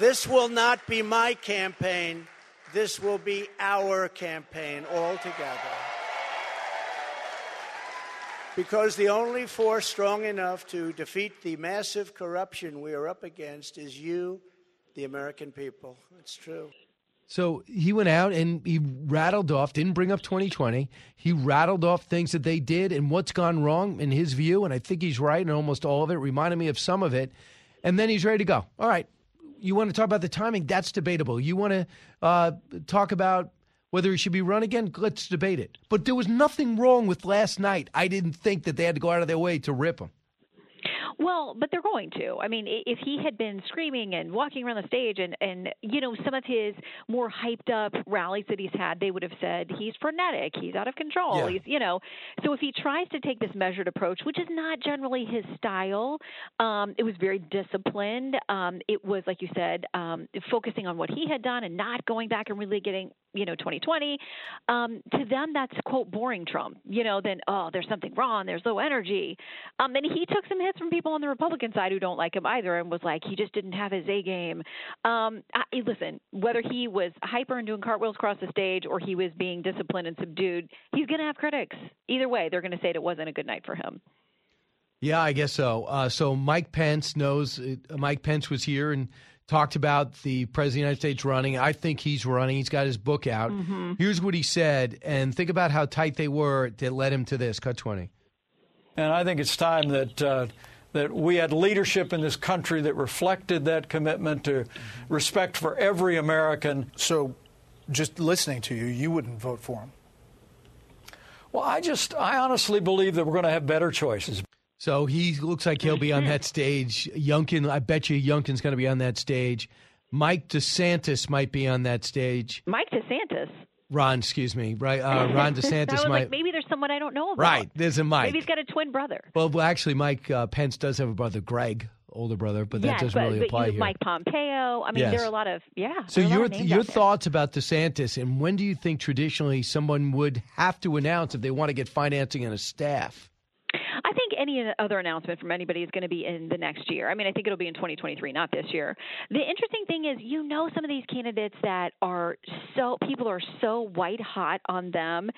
This will not be my campaign. This will be our campaign all together because the only force strong enough to defeat the massive corruption we are up against is you, the American people. It's true. So he went out and he rattled off, didn't bring up 2020. He rattled off things that they did and what's gone wrong in his view. And I think he's right in almost all of it, reminded me of some of it. And then he's ready to go. All right. You want to talk about the timing? That's debatable. You want to uh, talk about whether he should be run again, let's debate it. But there was nothing wrong with last night. I didn't think that they had to go out of their way to rip him. Well, but they're going to. I mean, if he had been screaming and walking around the stage and and you know some of his more hyped up rallies that he's had, they would have said he's frenetic, he's out of control. Yeah. He's you know. So if he tries to take this measured approach, which is not generally his style, um, it was very disciplined. Um, it was like you said, um, focusing on what he had done and not going back and really getting you know 2020 um, to them that's quote boring trump you know then oh there's something wrong there's low energy um, and he took some hits from people on the republican side who don't like him either and was like he just didn't have his a game um, I, listen whether he was hyper and doing cartwheels across the stage or he was being disciplined and subdued he's going to have critics either way they're going to say it wasn't a good night for him yeah, I guess so. Uh, so Mike Pence knows. Uh, Mike Pence was here and talked about the president of the United States running. I think he's running. He's got his book out. Mm-hmm. Here's what he said, and think about how tight they were that led him to this. Cut 20. And I think it's time that. Uh, that we had leadership in this country that reflected that commitment to respect for every American. So, just listening to you, you wouldn't vote for him. Well, I just, I honestly believe that we're going to have better choices. So he looks like he'll be on that <laughs> stage. Youngkin, I bet you Youngkin's going to be on that stage. Mike DeSantis might be on that stage. Mike DeSantis. Ron, excuse me, right? Uh, <laughs> Ron DeSantis might. Like, maybe there's someone I don't know about. Right, there's a Mike. Maybe he's got a twin brother. Well, well actually, Mike uh, Pence does have a brother, Greg, older brother, but that doesn't but, really but apply you, here. Mike Pompeo. I mean, yes. there are a lot of yeah. So your your thoughts about DeSantis, and when do you think traditionally someone would have to announce if they want to get financing and a staff? Any other announcement from anybody is going to be in the next year. I mean, I think it'll be in 2023, not this year. The interesting thing is, you know, some of these candidates that are so people are so white hot on them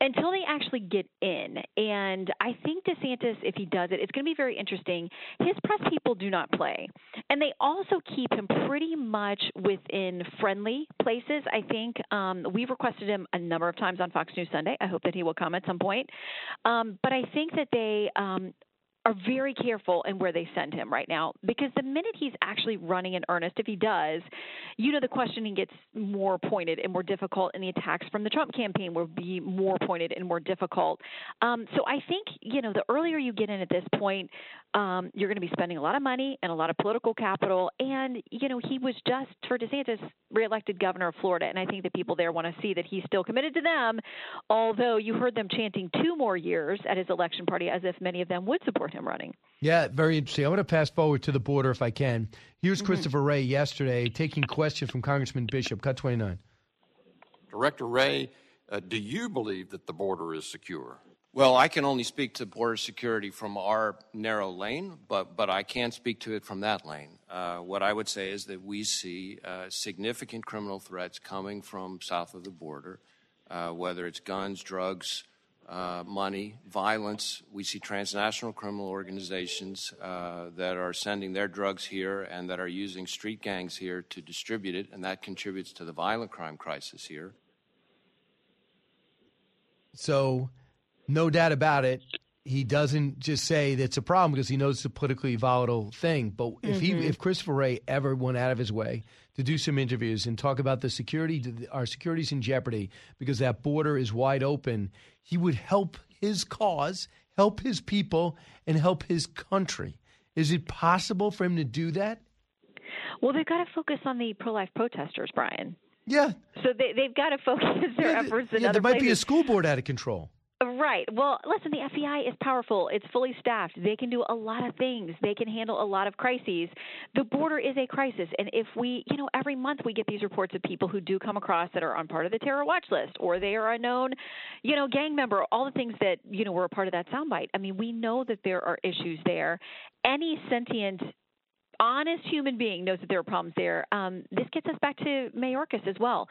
until they actually get in. And I think DeSantis, if he does it, it's going to be very interesting. His press people do not play, and they also keep him pretty much within friendly places. I think um, we've requested him a number of times on Fox News Sunday. I hope that he will come at some point. Um, but I think that they um, are very careful in where they send him right now because the minute he's actually running in earnest, if he does, you know, the questioning gets more pointed and more difficult, and the attacks from the Trump campaign will be more pointed and more difficult. Um, so I think, you know, the earlier you get in at this point, um, you're going to be spending a lot of money and a lot of political capital. And, you know, he was just, for DeSantis, reelected governor of Florida, and I think that people there want to see that he's still committed to them. Although you heard them chanting two more years at his election party, as if many of them would support him running. Yeah, very interesting. I want to pass forward to the border if I can. Here's Mm-hmm. Christopher Wray yesterday taking question from Congressman Bishop. Cut 29. Director Wray, uh, do you believe that the border is secure? Well, I can only speak to border security from our narrow lane, but, but I can't speak to it from that lane. Uh, what I would say is that we see uh, significant criminal threats coming from south of the border, uh, whether it's guns, drugs, uh, money, violence. We see transnational criminal organizations uh, that are sending their drugs here and that are using street gangs here to distribute it, and that contributes to the violent crime crisis here. So, no doubt about it, he doesn't just say that's a problem because he knows it's a politically volatile thing. But if he, Mhm. if Christopher Wray ever went out of his way to do some interviews and talk about the security, our security's in jeopardy because that border is wide open, he would help his cause, help his people, and help his country. Is it possible for him to do that? Well, they've got to focus on the pro-life protesters, Brian. Yeah. So they, they've got to focus their Yeah, efforts in yeah, other there might be a school board out of control. Right. Well, listen, the FBI is powerful. It's fully staffed. They can do a lot of things. They can handle a lot of crises. The border is a crisis. And if we, you know, every month we get these reports of people who do come across that are on part of the terror watch list or they are a known, you know, gang member, all the things that, you know, were a part of that soundbite. I mean, we know that there are issues there. Any sentient honest human being knows that there are problems there. Um, this gets us back to Mayorkas as well.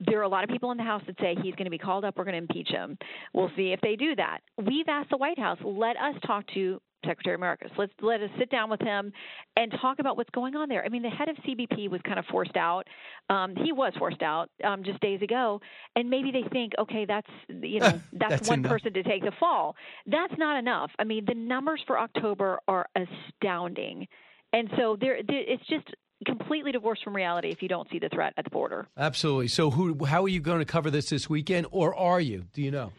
There are a lot of people in the House that say he's going to be called up. We're going to impeach him. We'll see if they do that. We've asked the White House, let us talk to Secretary Mayorkas. Let's let us sit down with him and talk about what's going on there. I mean, the head of CBP was kind of forced out. Um, he was forced out um, just days ago, and maybe they think, okay, that's you know <laughs> that's, That's one enough. person to take the fall. That's not enough. I mean, the numbers for October are astounding, and so there it's just completely divorced from reality if you don't see the threat at the border. Absolutely. So, who? How are you going to cover this this weekend, or are you? Do you know?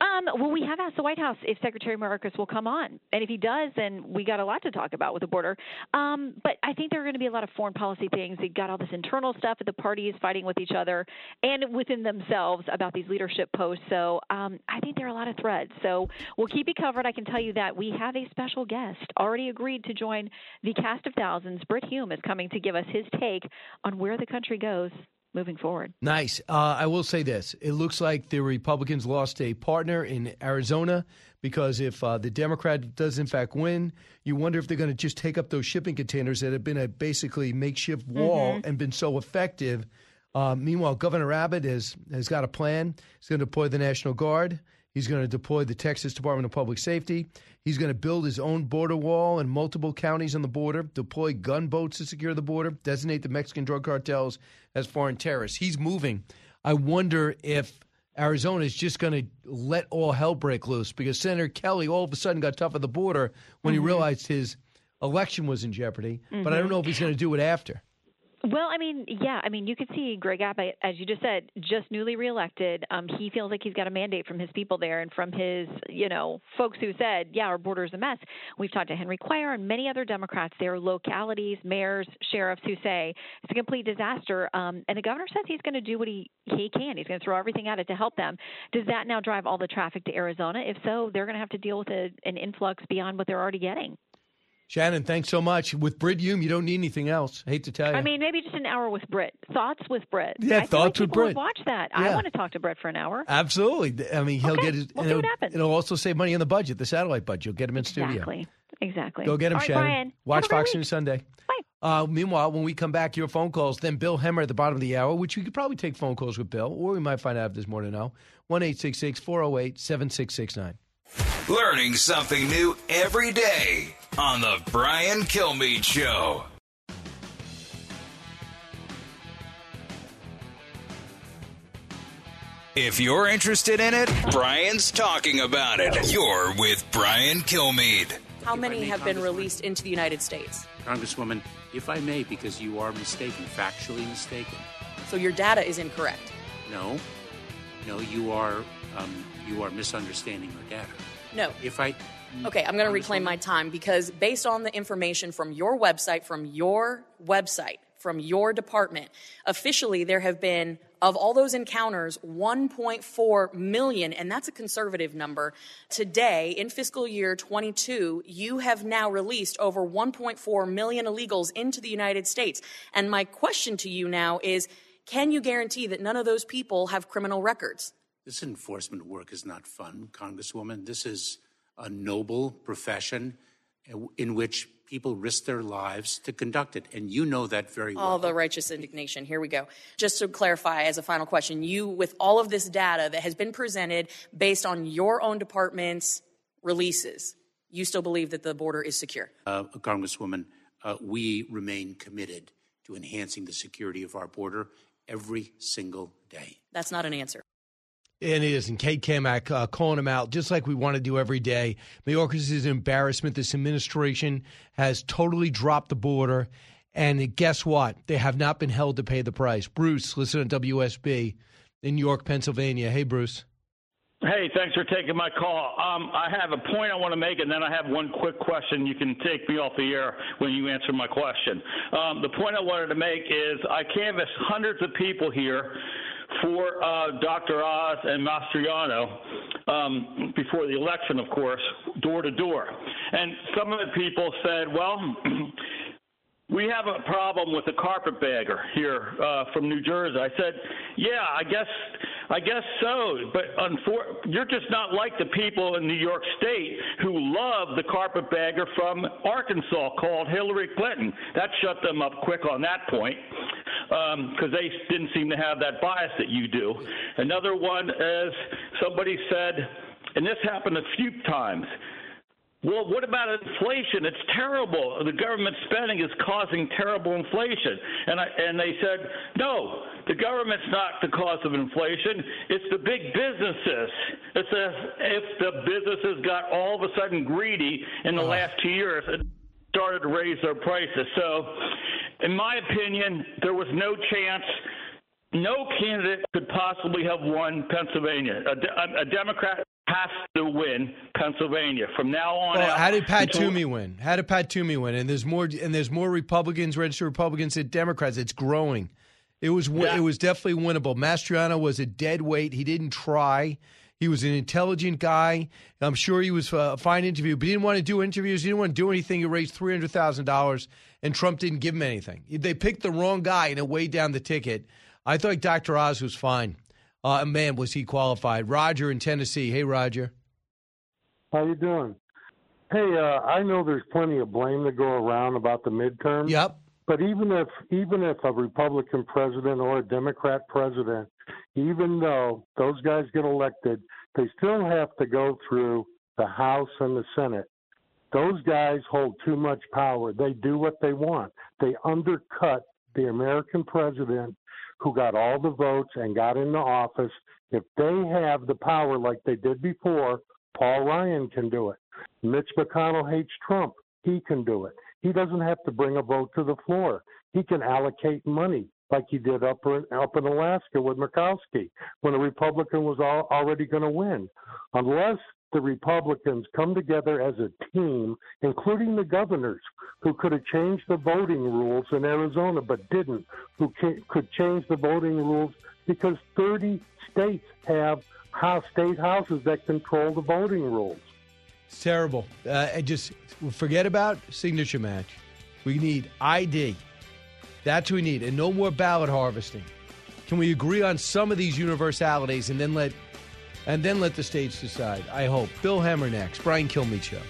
Um, well, we have asked the White House if Secretary Mayorkas will come on, and if he does, then we got a lot to talk about with the border. Um, but I think there are going to be a lot of foreign policy things. They got all this internal stuff at the parties fighting with each other and within themselves about these leadership posts. So um, I think there are a lot of threads. So we'll keep you covered. I can tell you that we have a special guest already agreed to join the cast of thousands. Brit Hume is coming to give us his take on where the country goes moving forward. Nice. Uh, I will say this: it looks like the Republicans lost a partner in Arizona because if uh, the Democrat does in fact win, you wonder if they're going to just take up those shipping containers that have been a basically makeshift wall Mhm. and been so effective. Uh, meanwhile, Governor Abbott has has got a plan. He's going to deploy the National Guard. He's going to deploy the Texas Department of Public Safety. He's going to build his own border wall in multiple counties on the border, deploy gunboats to secure the border, designate the Mexican drug cartels as foreign terrorists. He's moving. I wonder if Arizona is just going to let all hell break loose because Senator Kelly all of a sudden got tough at the border when he Mhm. realized his election was in jeopardy. But I don't Mhm. know if he's going to do it after. Well, I mean, yeah, I mean, you could see Greg Abbott, as you just said, just newly reelected. Um, he feels like he's got a mandate from his people there and from his, you know, folks who said, yeah, our border is a mess. We've talked to Henry Cuellar and many other Democrats. There are localities, mayors, sheriffs who say it's a complete disaster. Um, and the governor says he's going to do what he, he can. He's going to throw everything at it to help them. Does that now drive all the traffic to Arizona? If so, they're going to have to deal with a, an influx beyond what they're already getting. Shannon, thanks so much. With Brit Hume, you don't need anything else. I hate to tell you. I mean, maybe just an hour with Brit. Thoughts with Brit. Yeah, I thoughts like with people would Brit. Watch that. I want to talk to Brit for an hour. Absolutely. I mean, he'll Okay, get his. we'll and see what it'll, happens. it'll also save money on the budget, the satellite budget. You'll get him in studio. Exactly. Exactly. Go get him, All right, Shannon. Brian. Watch Have a great Fox. News Sunday. Bye. Uh, meanwhile, when we come back, your phone calls. Then Bill Hemmer at the bottom of the hour, which we could probably take phone calls with Bill, or we might find out if there's more to know. One eight six six four zero eight seven six six nine. Learning something new every day on The Brian Kilmeade Show. If you're interested in it, Brian's talking about it. You're with Brian Kilmeade. How many have been released into the United States? Congresswoman, if I may, because you are mistaken, factually mistaken. So your data is incorrect. No, no, you are um, you are misunderstanding your data. No. If I Okay, I'm going to reclaim my time because based on the information from your website, from your website, from your department. Officially, there have been, of all those encounters, 1.4 million, and that's a conservative number. Today, in fiscal year 22, you have now released over 1.4 million illegals into the United States. And my question to you now is can you guarantee that none of those people have criminal records? This enforcement work is not fun, Congresswoman. This is a noble profession in which people risk their lives to conduct it. And you know that very well. All the righteous indignation. Here we go. Just to clarify, as a final question, you, with all of this data that has been presented based on your own department's releases, you still believe that the border is secure? Uh, Congresswoman, uh, we remain committed to enhancing the security of our border every single day. That's not an answer. And it is. And Kate Cammack uh, calling him out, just like we want to do every day. Mayorkas is an embarrassment. This administration has totally dropped the border. And guess what? They have not been held to pay the price. Bruce, listen on WSB in York, Pennsylvania. Hey, Bruce. Hey, thanks for taking my call. Um, I have a point I want to make, and then I have one quick question. You can take me off the air when you answer my question. Um, the point I wanted to make is I canvassed hundreds of people here for uh, Dr. Oz and Mastriano um, before the election, of course, door to door. And some of the people said, well, <clears throat> we have a problem with a carpetbagger here uh, from New Jersey. I said, yeah, I guess I guess so, but unfor- you're just not like the people in New York State who love the carpetbagger from Arkansas called Hillary Clinton. That shut them up quick on that point because um, they didn't seem to have that bias that you do. Another one is somebody said, and this happened a few times. Well, what about inflation? It's terrible. The government spending is causing terrible inflation. And I, and they said, no, the government's not the cause of inflation. It's the big businesses. It's as if the businesses got all of a sudden greedy in the uh-huh. last two years and started to raise their prices. So, in my opinion, there was no chance no candidate could possibly have won Pennsylvania. A, a, a Democrat has to win Pennsylvania from now on. Well, out how did Pat until- Toomey win? How did Pat Toomey win? And there's more. And there's more Republicans, registered Republicans, than Democrats. It's growing. It was. wi- It was definitely winnable. Mastriano was a dead weight. He didn't try. He was an intelligent guy. I'm sure he was uh, a fine interview, but he didn't want to do interviews. He didn't want to do anything. He raised three hundred thousand dollars, and Trump didn't give him anything. They picked the wrong guy, and it weighed down the ticket. I thought Dr. Oz was fine. Uh, man, was he qualified? Roger in Tennessee. Hey, Roger. How you doing? Hey, uh, I know there's plenty of blame to go around about the midterms. Yep. But even if even if a Republican president or a Democrat president, even though those guys get elected, they still have to go through the House and the Senate. Those guys hold too much power. They do what they want. They undercut the American president who got all the votes and got into office. If they have the power like they did before, Paul Ryan can do it. Mitch McConnell hates Trump. He can do it. He doesn't have to bring a vote to the floor. He can allocate money like he did up in, up in Alaska with Murkowski when the Republican was all, already going to win. Unless the Republicans come together as a team, including the governors who could have changed the voting rules in Arizona but didn't, who could change the voting rules because 30 states have house state houses that control the voting rules. It's terrible. Uh, and just forget about signature match. We need ID. That's what we need, and no more ballot harvesting. Can we agree on some of these universalities and then let and then let the states decide? I hope. Bill Hemmer next. Brian Kilmeade show.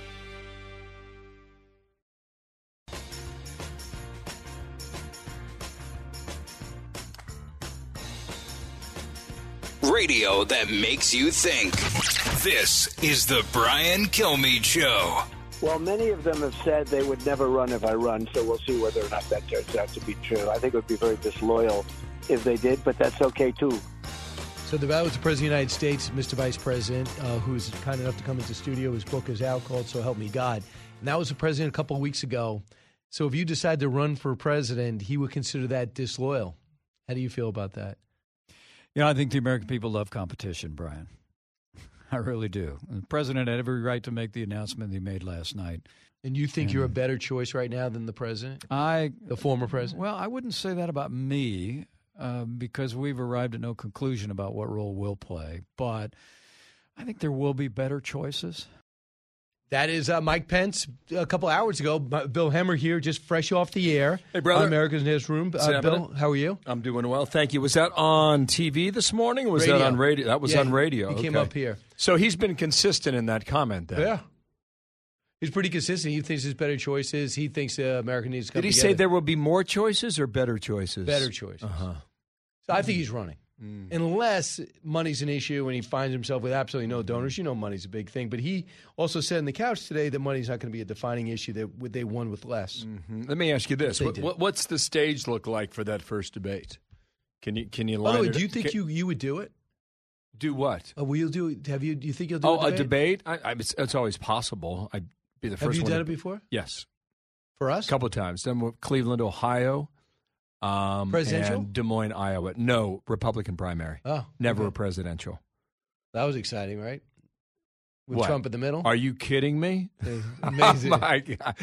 Radio that makes you think. This is the Brian Kilmeade Show. Well, many of them have said they would never run if I run, so we'll see whether or not that turns out to be true. I think it would be very disloyal if they did, but that's okay too. So the that was the President of the United States, Mr. Vice President, uh, who was kind enough to come into the studio. His book is out called "So Help Me God," and that was the president a couple of weeks ago. So if you decide to run for president, he would consider that disloyal. How do you feel about that? You know, I think the American people love competition, Brian. <laughs> I really do. The president had every right to make the announcement he made last night. And you think you're a better choice right now than the president? I the former president. Well, I wouldn't say that about me uh, because we've arrived at no conclusion about what role we'll play. But I think there will be better choices. That is uh, Mike Pence a couple hours ago. Bill Hemmer here, just fresh off the air. Hey, brother. On America's Newsroom. Uh, Bill, how are you? I'm doing well, thank you. Was that on TV this morning? Or was Radio. that on radio? That was Yeah, on radio. he came okay. up here. So he's been consistent in that comment. Then. Yeah. He's pretty consistent. He thinks there's better choices. He thinks uh, America needs to come Did he together. say there will be more choices or better choices? Better choices. Uh-huh. So I think he's running. Mm. Unless money's an issue and he finds himself with absolutely no donors. You know money's a big thing. But he also said on the couch today that money's not going to be a defining issue, that they won with less. Mhm. Let me ask you this: what, what, what's the stage look like for that first debate? Can you can you line it do you think can- you, you would do it? do what? Uh, will you do? Have you? Do you think you'll do Oh, a a debate? debate? I, I, it's, it's always possible. I'd be the first. Have you one. done to- it before? Yes, for us. a couple of times. Done with Cleveland, Ohio, um, Presidential? and Des Moines, Iowa. No Republican primary. Oh, never okay. a presidential. That was exciting, right? With What? Trump in the middle. Are you kidding me? <laughs> Amazing. <laughs> Oh my God.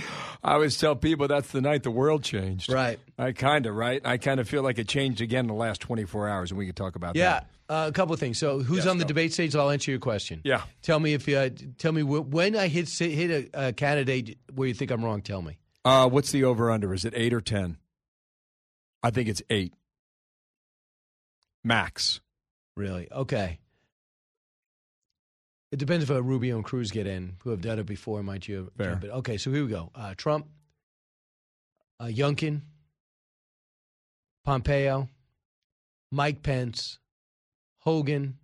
I always tell people that's the night the world changed. Right. I kind of, right? I kind of feel like it changed again in the last 24 hours, and we could talk about Yeah, that. uh, a couple of things. So, who's Yes, on the go. debate stage? I'll answer your question. Yeah. Tell me if you uh, tell me wh- when I hit hit a, a candidate where you think I'm wrong. Tell me. Uh, what's the over under? Is it eight or 10? I think it's eight. Max. Really? Okay. It depends if uh, Rubio and Cruz get in, who have done it before. Might you? Fair. jump in. Okay, so here we go. Uh, Trump, uh, Youngkin, Pompeo, Mike Pence, Hogan,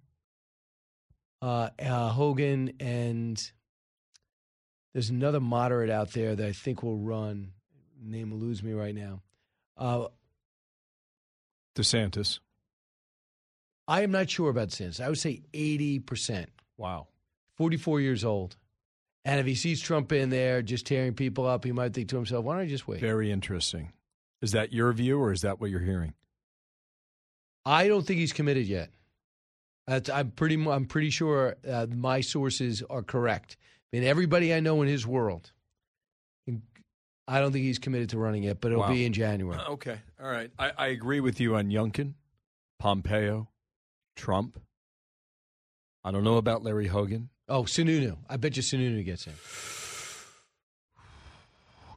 uh, uh, Hogan, and there's another moderate out there that I think will run. Name will lose me right now. DeSantis. I am not sure about DeSantis. I would say 80%. Wow. 44 years old. And if he sees Trump in there just tearing people up, he might think to himself, why don't I just wait? Very interesting. Is that your view, or is that what you're hearing? I don't think he's committed yet. That's, I'm pretty. I'm pretty sure uh, my sources are correct. I mean, everybody I know in his world, I don't think he's committed to running yet, but it'll Wow. be in January. Uh, Okay. All right. I, I agree with you on Youngkin, Pompeo, Trump. I don't know about Larry Hogan. Oh, Sununu. I bet you Sununu gets in.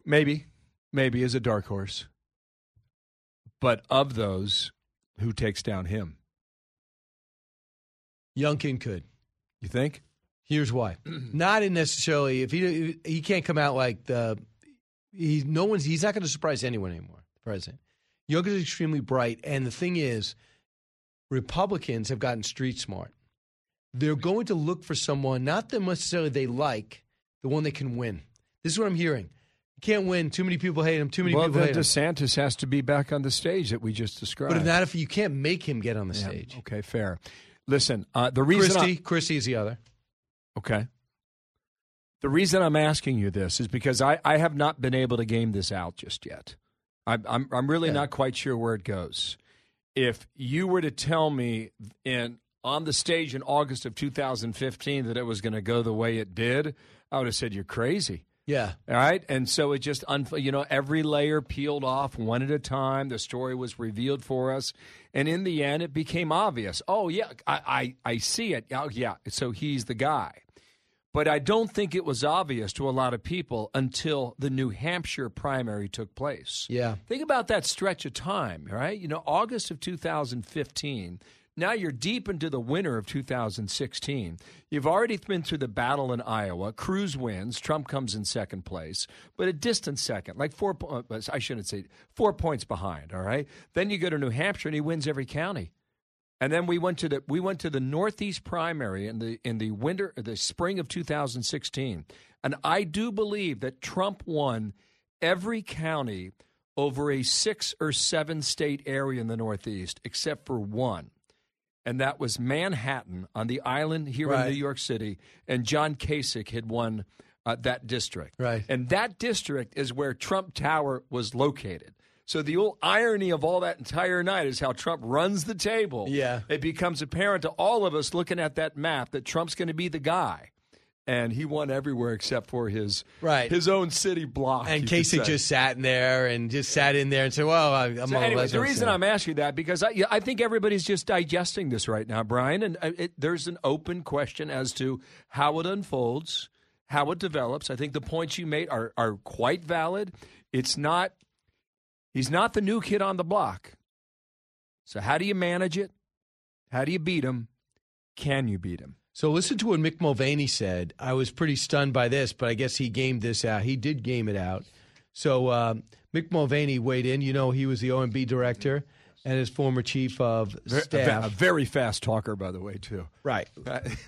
Maybe. Maybe as a dark horse. But of those, who takes down him? Youngkin could. You think? Here's why. <clears throat> not in necessarily if he he can't come out like the he no one's he's not going to surprise anyone anymore. The president. Youngkin's extremely bright, and the thing is, Republicans have gotten street smart. They're going to look for someone not that necessarily they like, the one that can win. This is what I'm hearing. You can't win. Too many people hate him. Too many well, people hate him. DeSantis has to be back on the stage that we just described. But if not, if you can't make him get on the Yeah, stage, Okay, fair. Listen, uh, the reason Christie, I- Christie is the other. Okay. The reason I'm asking you this is because I, I have not been able to game this out just yet. I'm I'm, I'm really not quite sure where it goes. If you were to tell me in on the stage in August of 2015 that it was going to go the way it did, I would have said you're crazy. Yeah. All right. And so it just, un- you know, every layer peeled off one at a time. The story was revealed for us. And in the end, it became obvious. Oh, yeah, I, I, I see it. Oh, yeah. So he's the guy. But I don't think it was obvious to a lot of people until the New Hampshire primary took place. Yeah. Think about that stretch of time, right? You know, August of 2015. Now you're deep into the winter of 2016. You've already been through the battle in Iowa. Cruz wins. Trump comes in second place, but a distant second, like four. uh, I shouldn't say four points behind. All right. Then you go to New Hampshire and he wins every county. And then we went to the we went to the Northeast primary in the in the winter the spring of 2016, and I do believe that Trump won every county over a six or seven state area in the Northeast, except for one, and that was Manhattan on the island here Right. in New York City, and John Kasich had won uh, that district. Right. And that district is where Trump Tower was located. So the old irony of all that entire night is how Trump runs the table. Yeah. It becomes apparent to all of us looking at that map that Trump's going to be the guy. And he won everywhere except for his Right. his own city block. And Kasich just sat in there and just sat in there and said, "Well, I, I'm So all anyway, the reason. I'm asking that because I, I think everybody's just digesting this right now, Brian, and uh, it, there's an open question as to how it unfolds, how it develops. I think the points you made are are quite valid. It's not he's not the new kid on the block. So how do you manage it? How do you beat him? Can you beat him? So listen to what Mick Mulvaney said. I was pretty stunned by this, but I guess he gamed this out. He did game it out. So um, Mick Mulvaney weighed in. You know, he was the OMB director and his former chief of staff. a very fast talker, by the way, too. Right.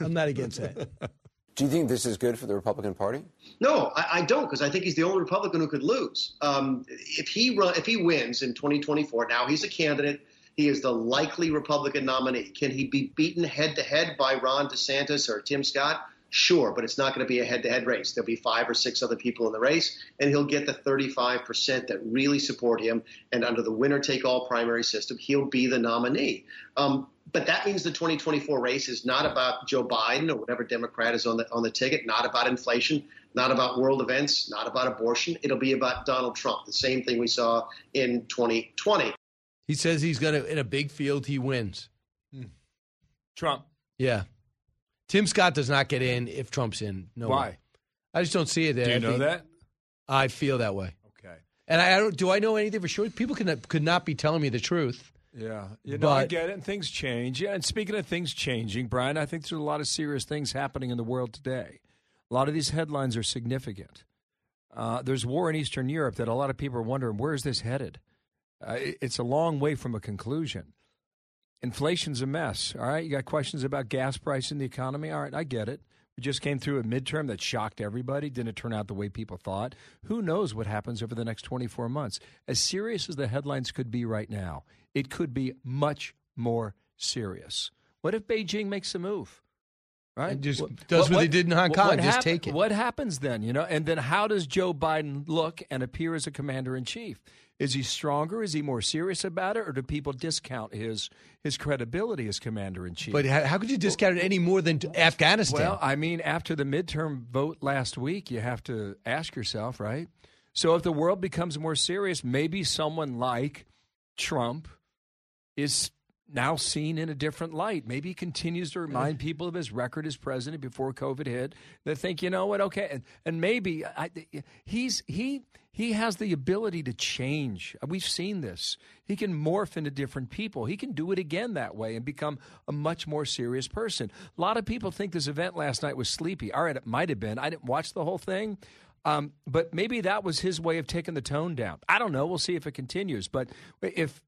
I'm not against that. <laughs> Do you think this is good for the Republican Party? No, I, I don't, because I think he's the only Republican who could lose. Um, if he run, if he wins in 2024, now he's a candidate. He is the likely Republican nominee. Can he be beaten head to head by Ron DeSantis or Tim Scott? Sure, but it's not going to be a head to head race. There'll be five or six other people in the race, and he'll get the 35% that really support him. And under the winner take all primary system, he'll be the nominee. Um, but that means the 2024 race is not about Joe Biden or whatever Democrat is on the on the ticket, not about inflation, not about world events, not about abortion. It'll be about Donald Trump. The same thing we saw in 2020. He says he's going to, in a big field, he wins. Trump. Yeah. Tim Scott does not get in if Trump's in. No Why? way. I just don't see it there. Do you I know think- that? I feel that way. Okay. And I, I don't. Do I know anything for sure? People could could not be telling me the truth. Yeah, you know, I get it, and things change. Yeah, and speaking of things changing, Brian, I think there's a lot of serious things happening in the world today. A lot of these headlines are significant. Uh, there's war in Eastern Europe that a lot of people are wondering where is this headed. Uh, it- it's a long way from a conclusion. Inflation's a mess. All right, you got questions about gas price in the economy. All right, I get it. We just came through a midterm that shocked everybody. Didn't turn out the way people thought. Who knows what happens over the next 24 months? As serious as the headlines could be right now, it could be much more serious. What if Beijing makes a move? Right? And just does what they did in Hong Kong, just take it. What happens then? You know, and then how does Joe Biden look and appear as a commander in chief? Is he stronger? Is he more serious about it, or do people discount his his credibility as commander in chief? But how, how could you discount it any more than Afghanistan? Well, I mean, after the midterm vote last week, you have to ask yourself, right? So if the world becomes more serious, maybe someone like Trump is now seen in a different light. Maybe he continues to remind people of his record as president before COVID hit. They think, you know what? Okay, and, and maybe I, he's he he has the ability to change. We've seen this. He can morph into different people. He can do it again that way and become a much more serious person. A lot of people think this event last night was sleepy. All right, it might have been. I didn't watch the whole thing. Um, but maybe that was his way of taking the tone down. I don't know. We'll see if it continues. But if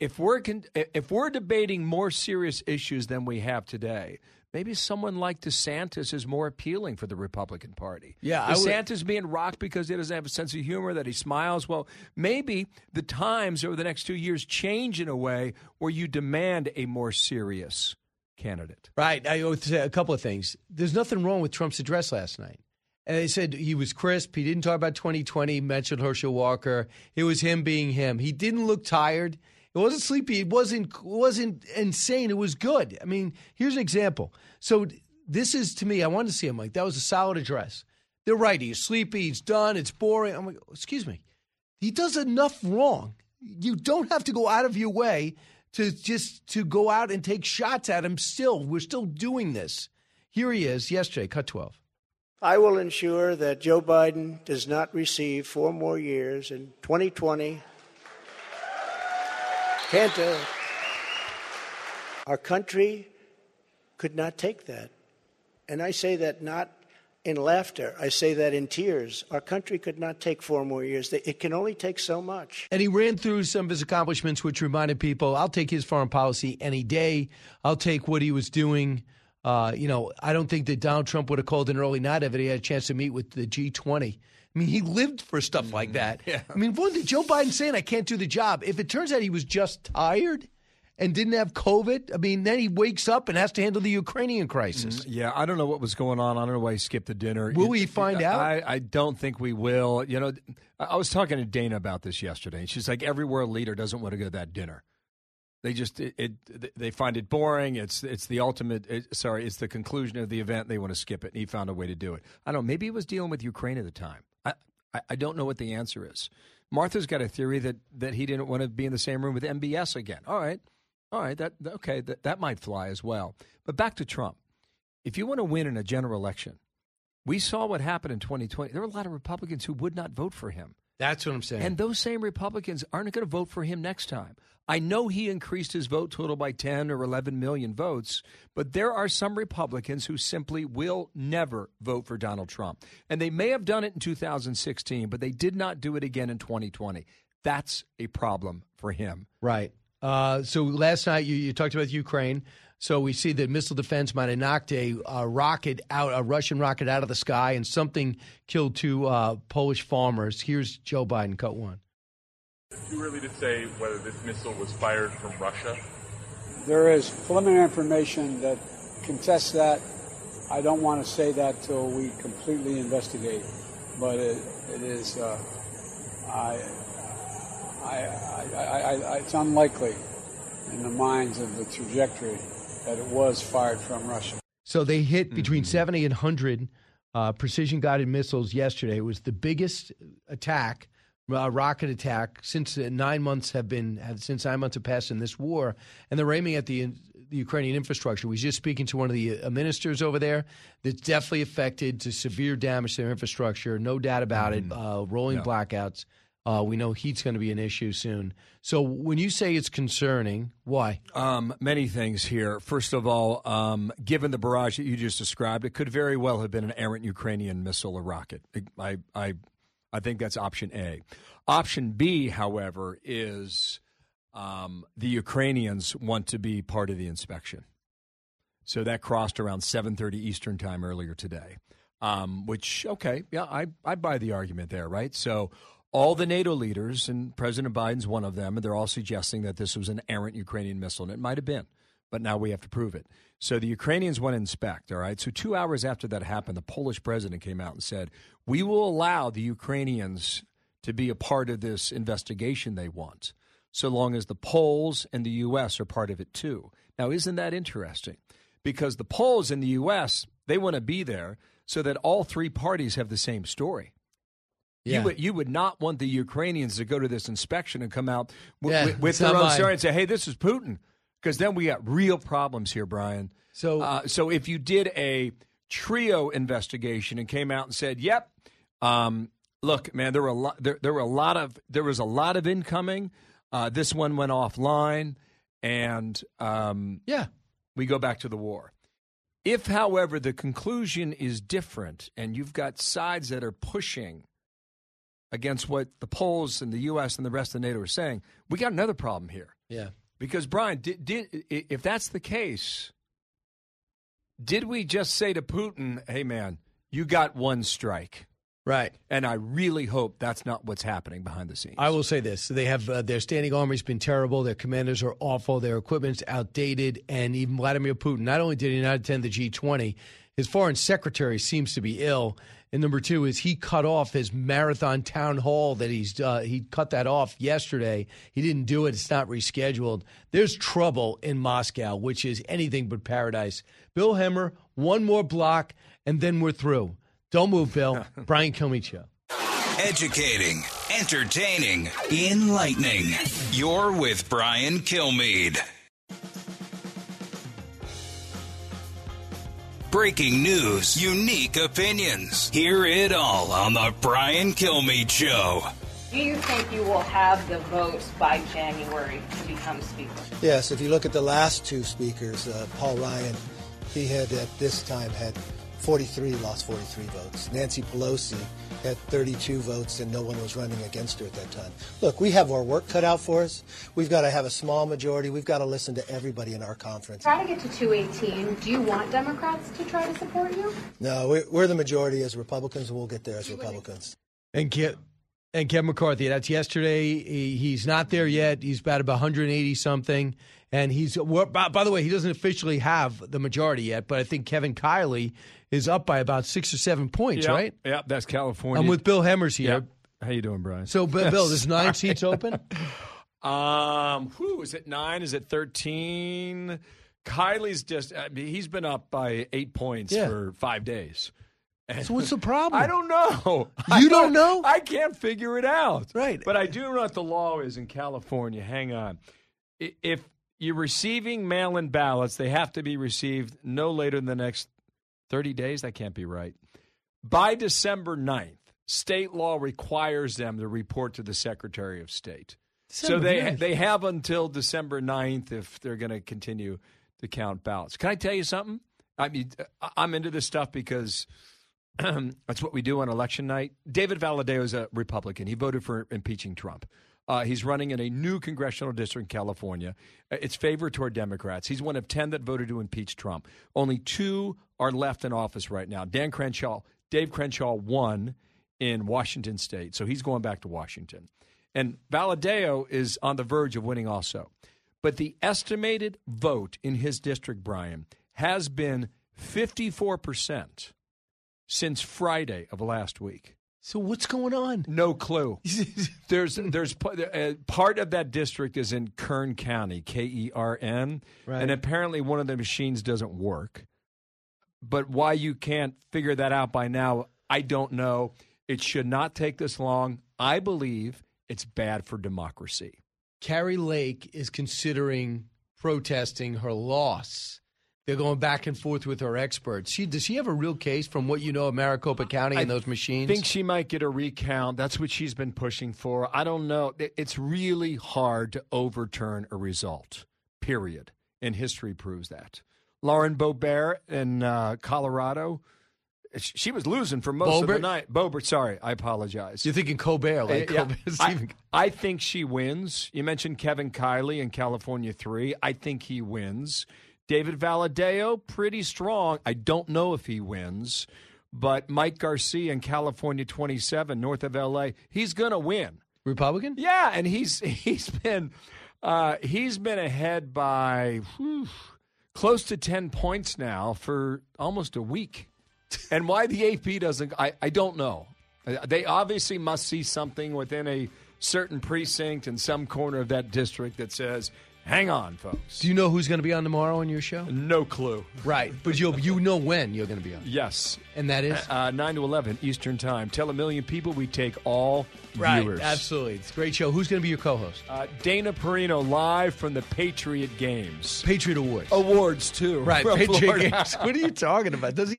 if we're con- if we're debating more serious issues than we have today, maybe someone like DeSantis is more appealing for the Republican Party. Yeah, I would- DeSantis being rocked because he doesn't have a sense of humor, that he smiles. Well, maybe the times over the next two years change in a way where you demand a more serious candidate. Right. I would say a couple of things. There's nothing wrong with Trump's address last night. And they said he was crisp. He didn't talk about 2020, he mentioned Herschel Walker. It was him being him. He didn't look tired. It wasn't sleepy. It wasn't wasn't insane. It was good. I mean, here's an example. So this is to me, I wanted to see him like that was a solid address. They're right. He's sleepy. He's done. It's boring. I'm like, excuse me. He does enough wrong. You don't have to go out of your way to just to go out and take shots at him. Still, we're still doing this. Here he is yesterday. Cut twelve. I will ensure that Joe Biden does not receive four more years in 2020. Can't do it. Our country could not take that. And I say that not in laughter, I say that in tears. Our country could not take four more years. It can only take so much. And he ran through some of his accomplishments, which reminded people, I'll take his foreign policy any day. I'll take what he was doing. Uh, you know, I don't think that Donald Trump would have called an early night if he had a chance to meet with the G20. I mean, he lived for stuff like mm-hmm. that. Yeah. I mean, what did Joe Biden saying, I can't do the job? If it turns out he was just tired and didn't have COVID? I mean, then he wakes up and has to handle the Ukrainian crisis. Mm-hmm. Yeah, I don't know what was going on. I don't know why he skipped the dinner. Will we find out? I, I don't think we will. You know, I was talking to Dana about this yesterday, and she's like, every world leader doesn't want to go to that dinner. They just it, it they find it boring. It's it's the ultimate. It, sorry, it's the conclusion of the event. They want to skip it, and he found a way to do it. I don't. know. Maybe he was dealing with Ukraine at the time. I I, don't know what the answer is. Martha's got a theory that that he didn't want to be in the same room with MBS again. All right, all right. That okay. That that might fly as well. But back to Trump. If you want to win in a general election, we saw what happened in 2020. There were a lot of Republicans who would not vote for him. That's what I'm saying. And those same Republicans aren't going to vote for him next time. I know he increased his vote total by 10 or 11 million votes, but there are some Republicans who simply will never vote for Donald Trump. And they may have done it in 2016, but they did not do it again in 2020. That's a problem for him. Right. Uh, so last night you, you talked about Ukraine. So we see that missile defense might have knocked a, a rocket out, a Russian rocket out of the sky, and something killed two uh, Polish farmers. Here's Joe Biden, cut one. Too early to say whether this missile was fired from Russia. There is preliminary information that contests that. I don't want to say that till we completely investigate, but it, it is. Uh, I, I, I, I, I, it's unlikely in the minds of the trajectory that it was fired from Russia. So they hit between 70 and 100 uh, precision guided missiles yesterday. It was the biggest attack, uh, rocket attack, since uh, nine months have been have, since nine months have passed in this war, and they're aiming at the, the Ukrainian infrastructure. We was just speaking to one of the uh, ministers over there that's definitely affected to severe damage to their infrastructure. No doubt about it. Uh, rolling No. blackouts. Uh, we know heat's going to be an issue soon. So when you say it's concerning, why? Um, many things here. First of all, um, given the barrage that you just described, it could very well have been an errant Ukrainian missile or rocket. I, I, I think that's option A. Option B, however, is um, the Ukrainians want to be part of the inspection. So that crossed around 7:30 Eastern time earlier today. Um, which okay, yeah, I I buy the argument there, right? So all the NATO leaders and President Biden's one of them, and they're all suggesting that this was an errant Ukrainian missile, and it might have been, but now we have to prove it. So the Ukrainians went inspect. All right. So two hours after that happened, the Polish president came out and said, "We will allow the Ukrainians to be a part of this investigation they want." so long as the Poles and the U.S. are part of it too. Now, isn't that interesting? Because the Poles and the U.S. they want to be there so that all three parties have the same story. Yeah. You would you would not want the Ukrainians to go to this inspection and come out w- Yeah, with, with their own story and say, "Hey, this is Putin," because then we got real problems here, Brian. So, uh, so if you did a trio investigation and came out and said, "Yep, um, look, man, there were a lot. There, there were a lot of there was a lot of incoming. Uh, this one went offline, and um, yeah, we go back to the war." If, however, the conclusion is different, and you've got sides that are pushing against what the Poles and the U.S. and the rest of NATO are saying, we got another problem here. Yeah. Because Brian, did, did if that's the case, did we just say to Putin, "Hey, man, you got one strike"? Right. And I really hope that's not what's happening behind the scenes. I will say this: they have uh, their standing army's been terrible. Their commanders are awful. Their equipment's outdated, and even Vladimir Putin. Not only did he not attend the G20, his foreign secretary seems to be ill. And number two is he cut off his marathon town hall that he's uh, he cut that off yesterday. He didn't do it. It's not rescheduled. There's trouble in Moscow, which is anything but paradise. Bill Hemmer, one more block, and then we're through. Don't move, Bill. <laughs> Brian Kilmeade Show. Educating, entertaining, enlightening. You're with Brian Kilmeade. Breaking news, unique opinions. Hear it all on the Brian Kilmeade Show. Do you think you will have the votes by January to become Speaker? Yes, if you look at the last two speakers, uh, Paul Ryan, he had at this time had 43, lost 43 votes. Nancy Pelosi had 32 votes, and no one was running against her at that time. Look, we have our work cut out for us. We've got to have a small majority. We've got to listen to everybody in our conference. Try to get to 218. Do you want Democrats to try to support you? No, we're, we're the majority as Republicans, and we'll get there as Republicans. And Ki- And Kevin McCarthy, that's yesterday. He, he's not there yet. He's about 180 something. And he's, by, by, the way, he doesn't officially have the majority yet, but I think Kevin Kiley is up by about six or seven points, yep, right? Yeah, that's California. I'm with Bill Hemmers here. Yep. How you doing, Brian? So, Bill, there's <laughs> nine seats open? Um, who is it nine? Is it 13? Kiley's just, I mean, he's been up by eight points Yeah. for five days. So what's the problem? I don't know. You <laughs> I don't know? I can't figure it out. Right. But I do know what the law is in California. Hang on. If you're receiving mail in ballots, they have to be received no later than the next 30 days. That can't be right. By December 9th, state law requires them to report to the Secretary of State. so they 9th. they have until December 9th if they're going to continue to count ballots. Can I tell you something? I mean, uh, I'm into this stuff because <clears throat> that's what we do on election night. David Valadao is a Republican. He voted for impeaching Trump. Uh, he's running in a new congressional district in California. Uh, It's favored toward Democrats. He's one of 10 that voted to impeach Trump. Only two are left in office right now. Dan Crenshaw, Dave Crenshaw won in Washington state, so he's going back to Washington. And Valadao is on the verge of winning also. But the estimated vote in his district, Brian, has been 54% since Friday of last week. So what's going on? No clue. <laughs> there's there's uh, part of that district is in Kern County, K E R N, Right. and apparently one of the machines doesn't work. But why you can't figure that out by now, I don't know. It should not take this long. I believe it's bad for democracy. Kari Lake is considering protesting her loss. They're going back and forth with her experts. She does she have a real case from what you know of Maricopa County and those machines? I think she might get a recount. That's what she's been pushing for. I don't know. It's really hard to overturn a result, period. And history proves that. Lauren Boebert in uh, Colorado, she was losing for most of the night. Boebert, sorry. I apologize. You're thinking Colbert, like Uh, yeah. Colbert, I, I think she wins. You mentioned Kevin Kiley in California 3. I think he wins. David Valadao, pretty strong. I don't know if he wins, but Mike Garcia in California 27, north of LA, he's going to win. Republican? Yeah, and he's <laughs> he's been uh, he's been ahead by whew, close to 10 points now for almost a week. And why the AP doesn't, I, I don't know. Uh, They obviously must see something within a certain precinct in some corner of that district that says, hang on, folks. Do you know who's going to be on tomorrow on your show? No clue. Right, but you you know when you're going to be on. Yes. And that is? Uh, 9 to 11 Eastern Time. Tell a million people we take all Right, viewers. absolutely. It's a great show. Who's going to be your co-host? Uh, Dana Perino live from the Patriot Games. Patriot Awards. Awards, too. Right, Patriot Florida. Games. What are you talking about? Does he?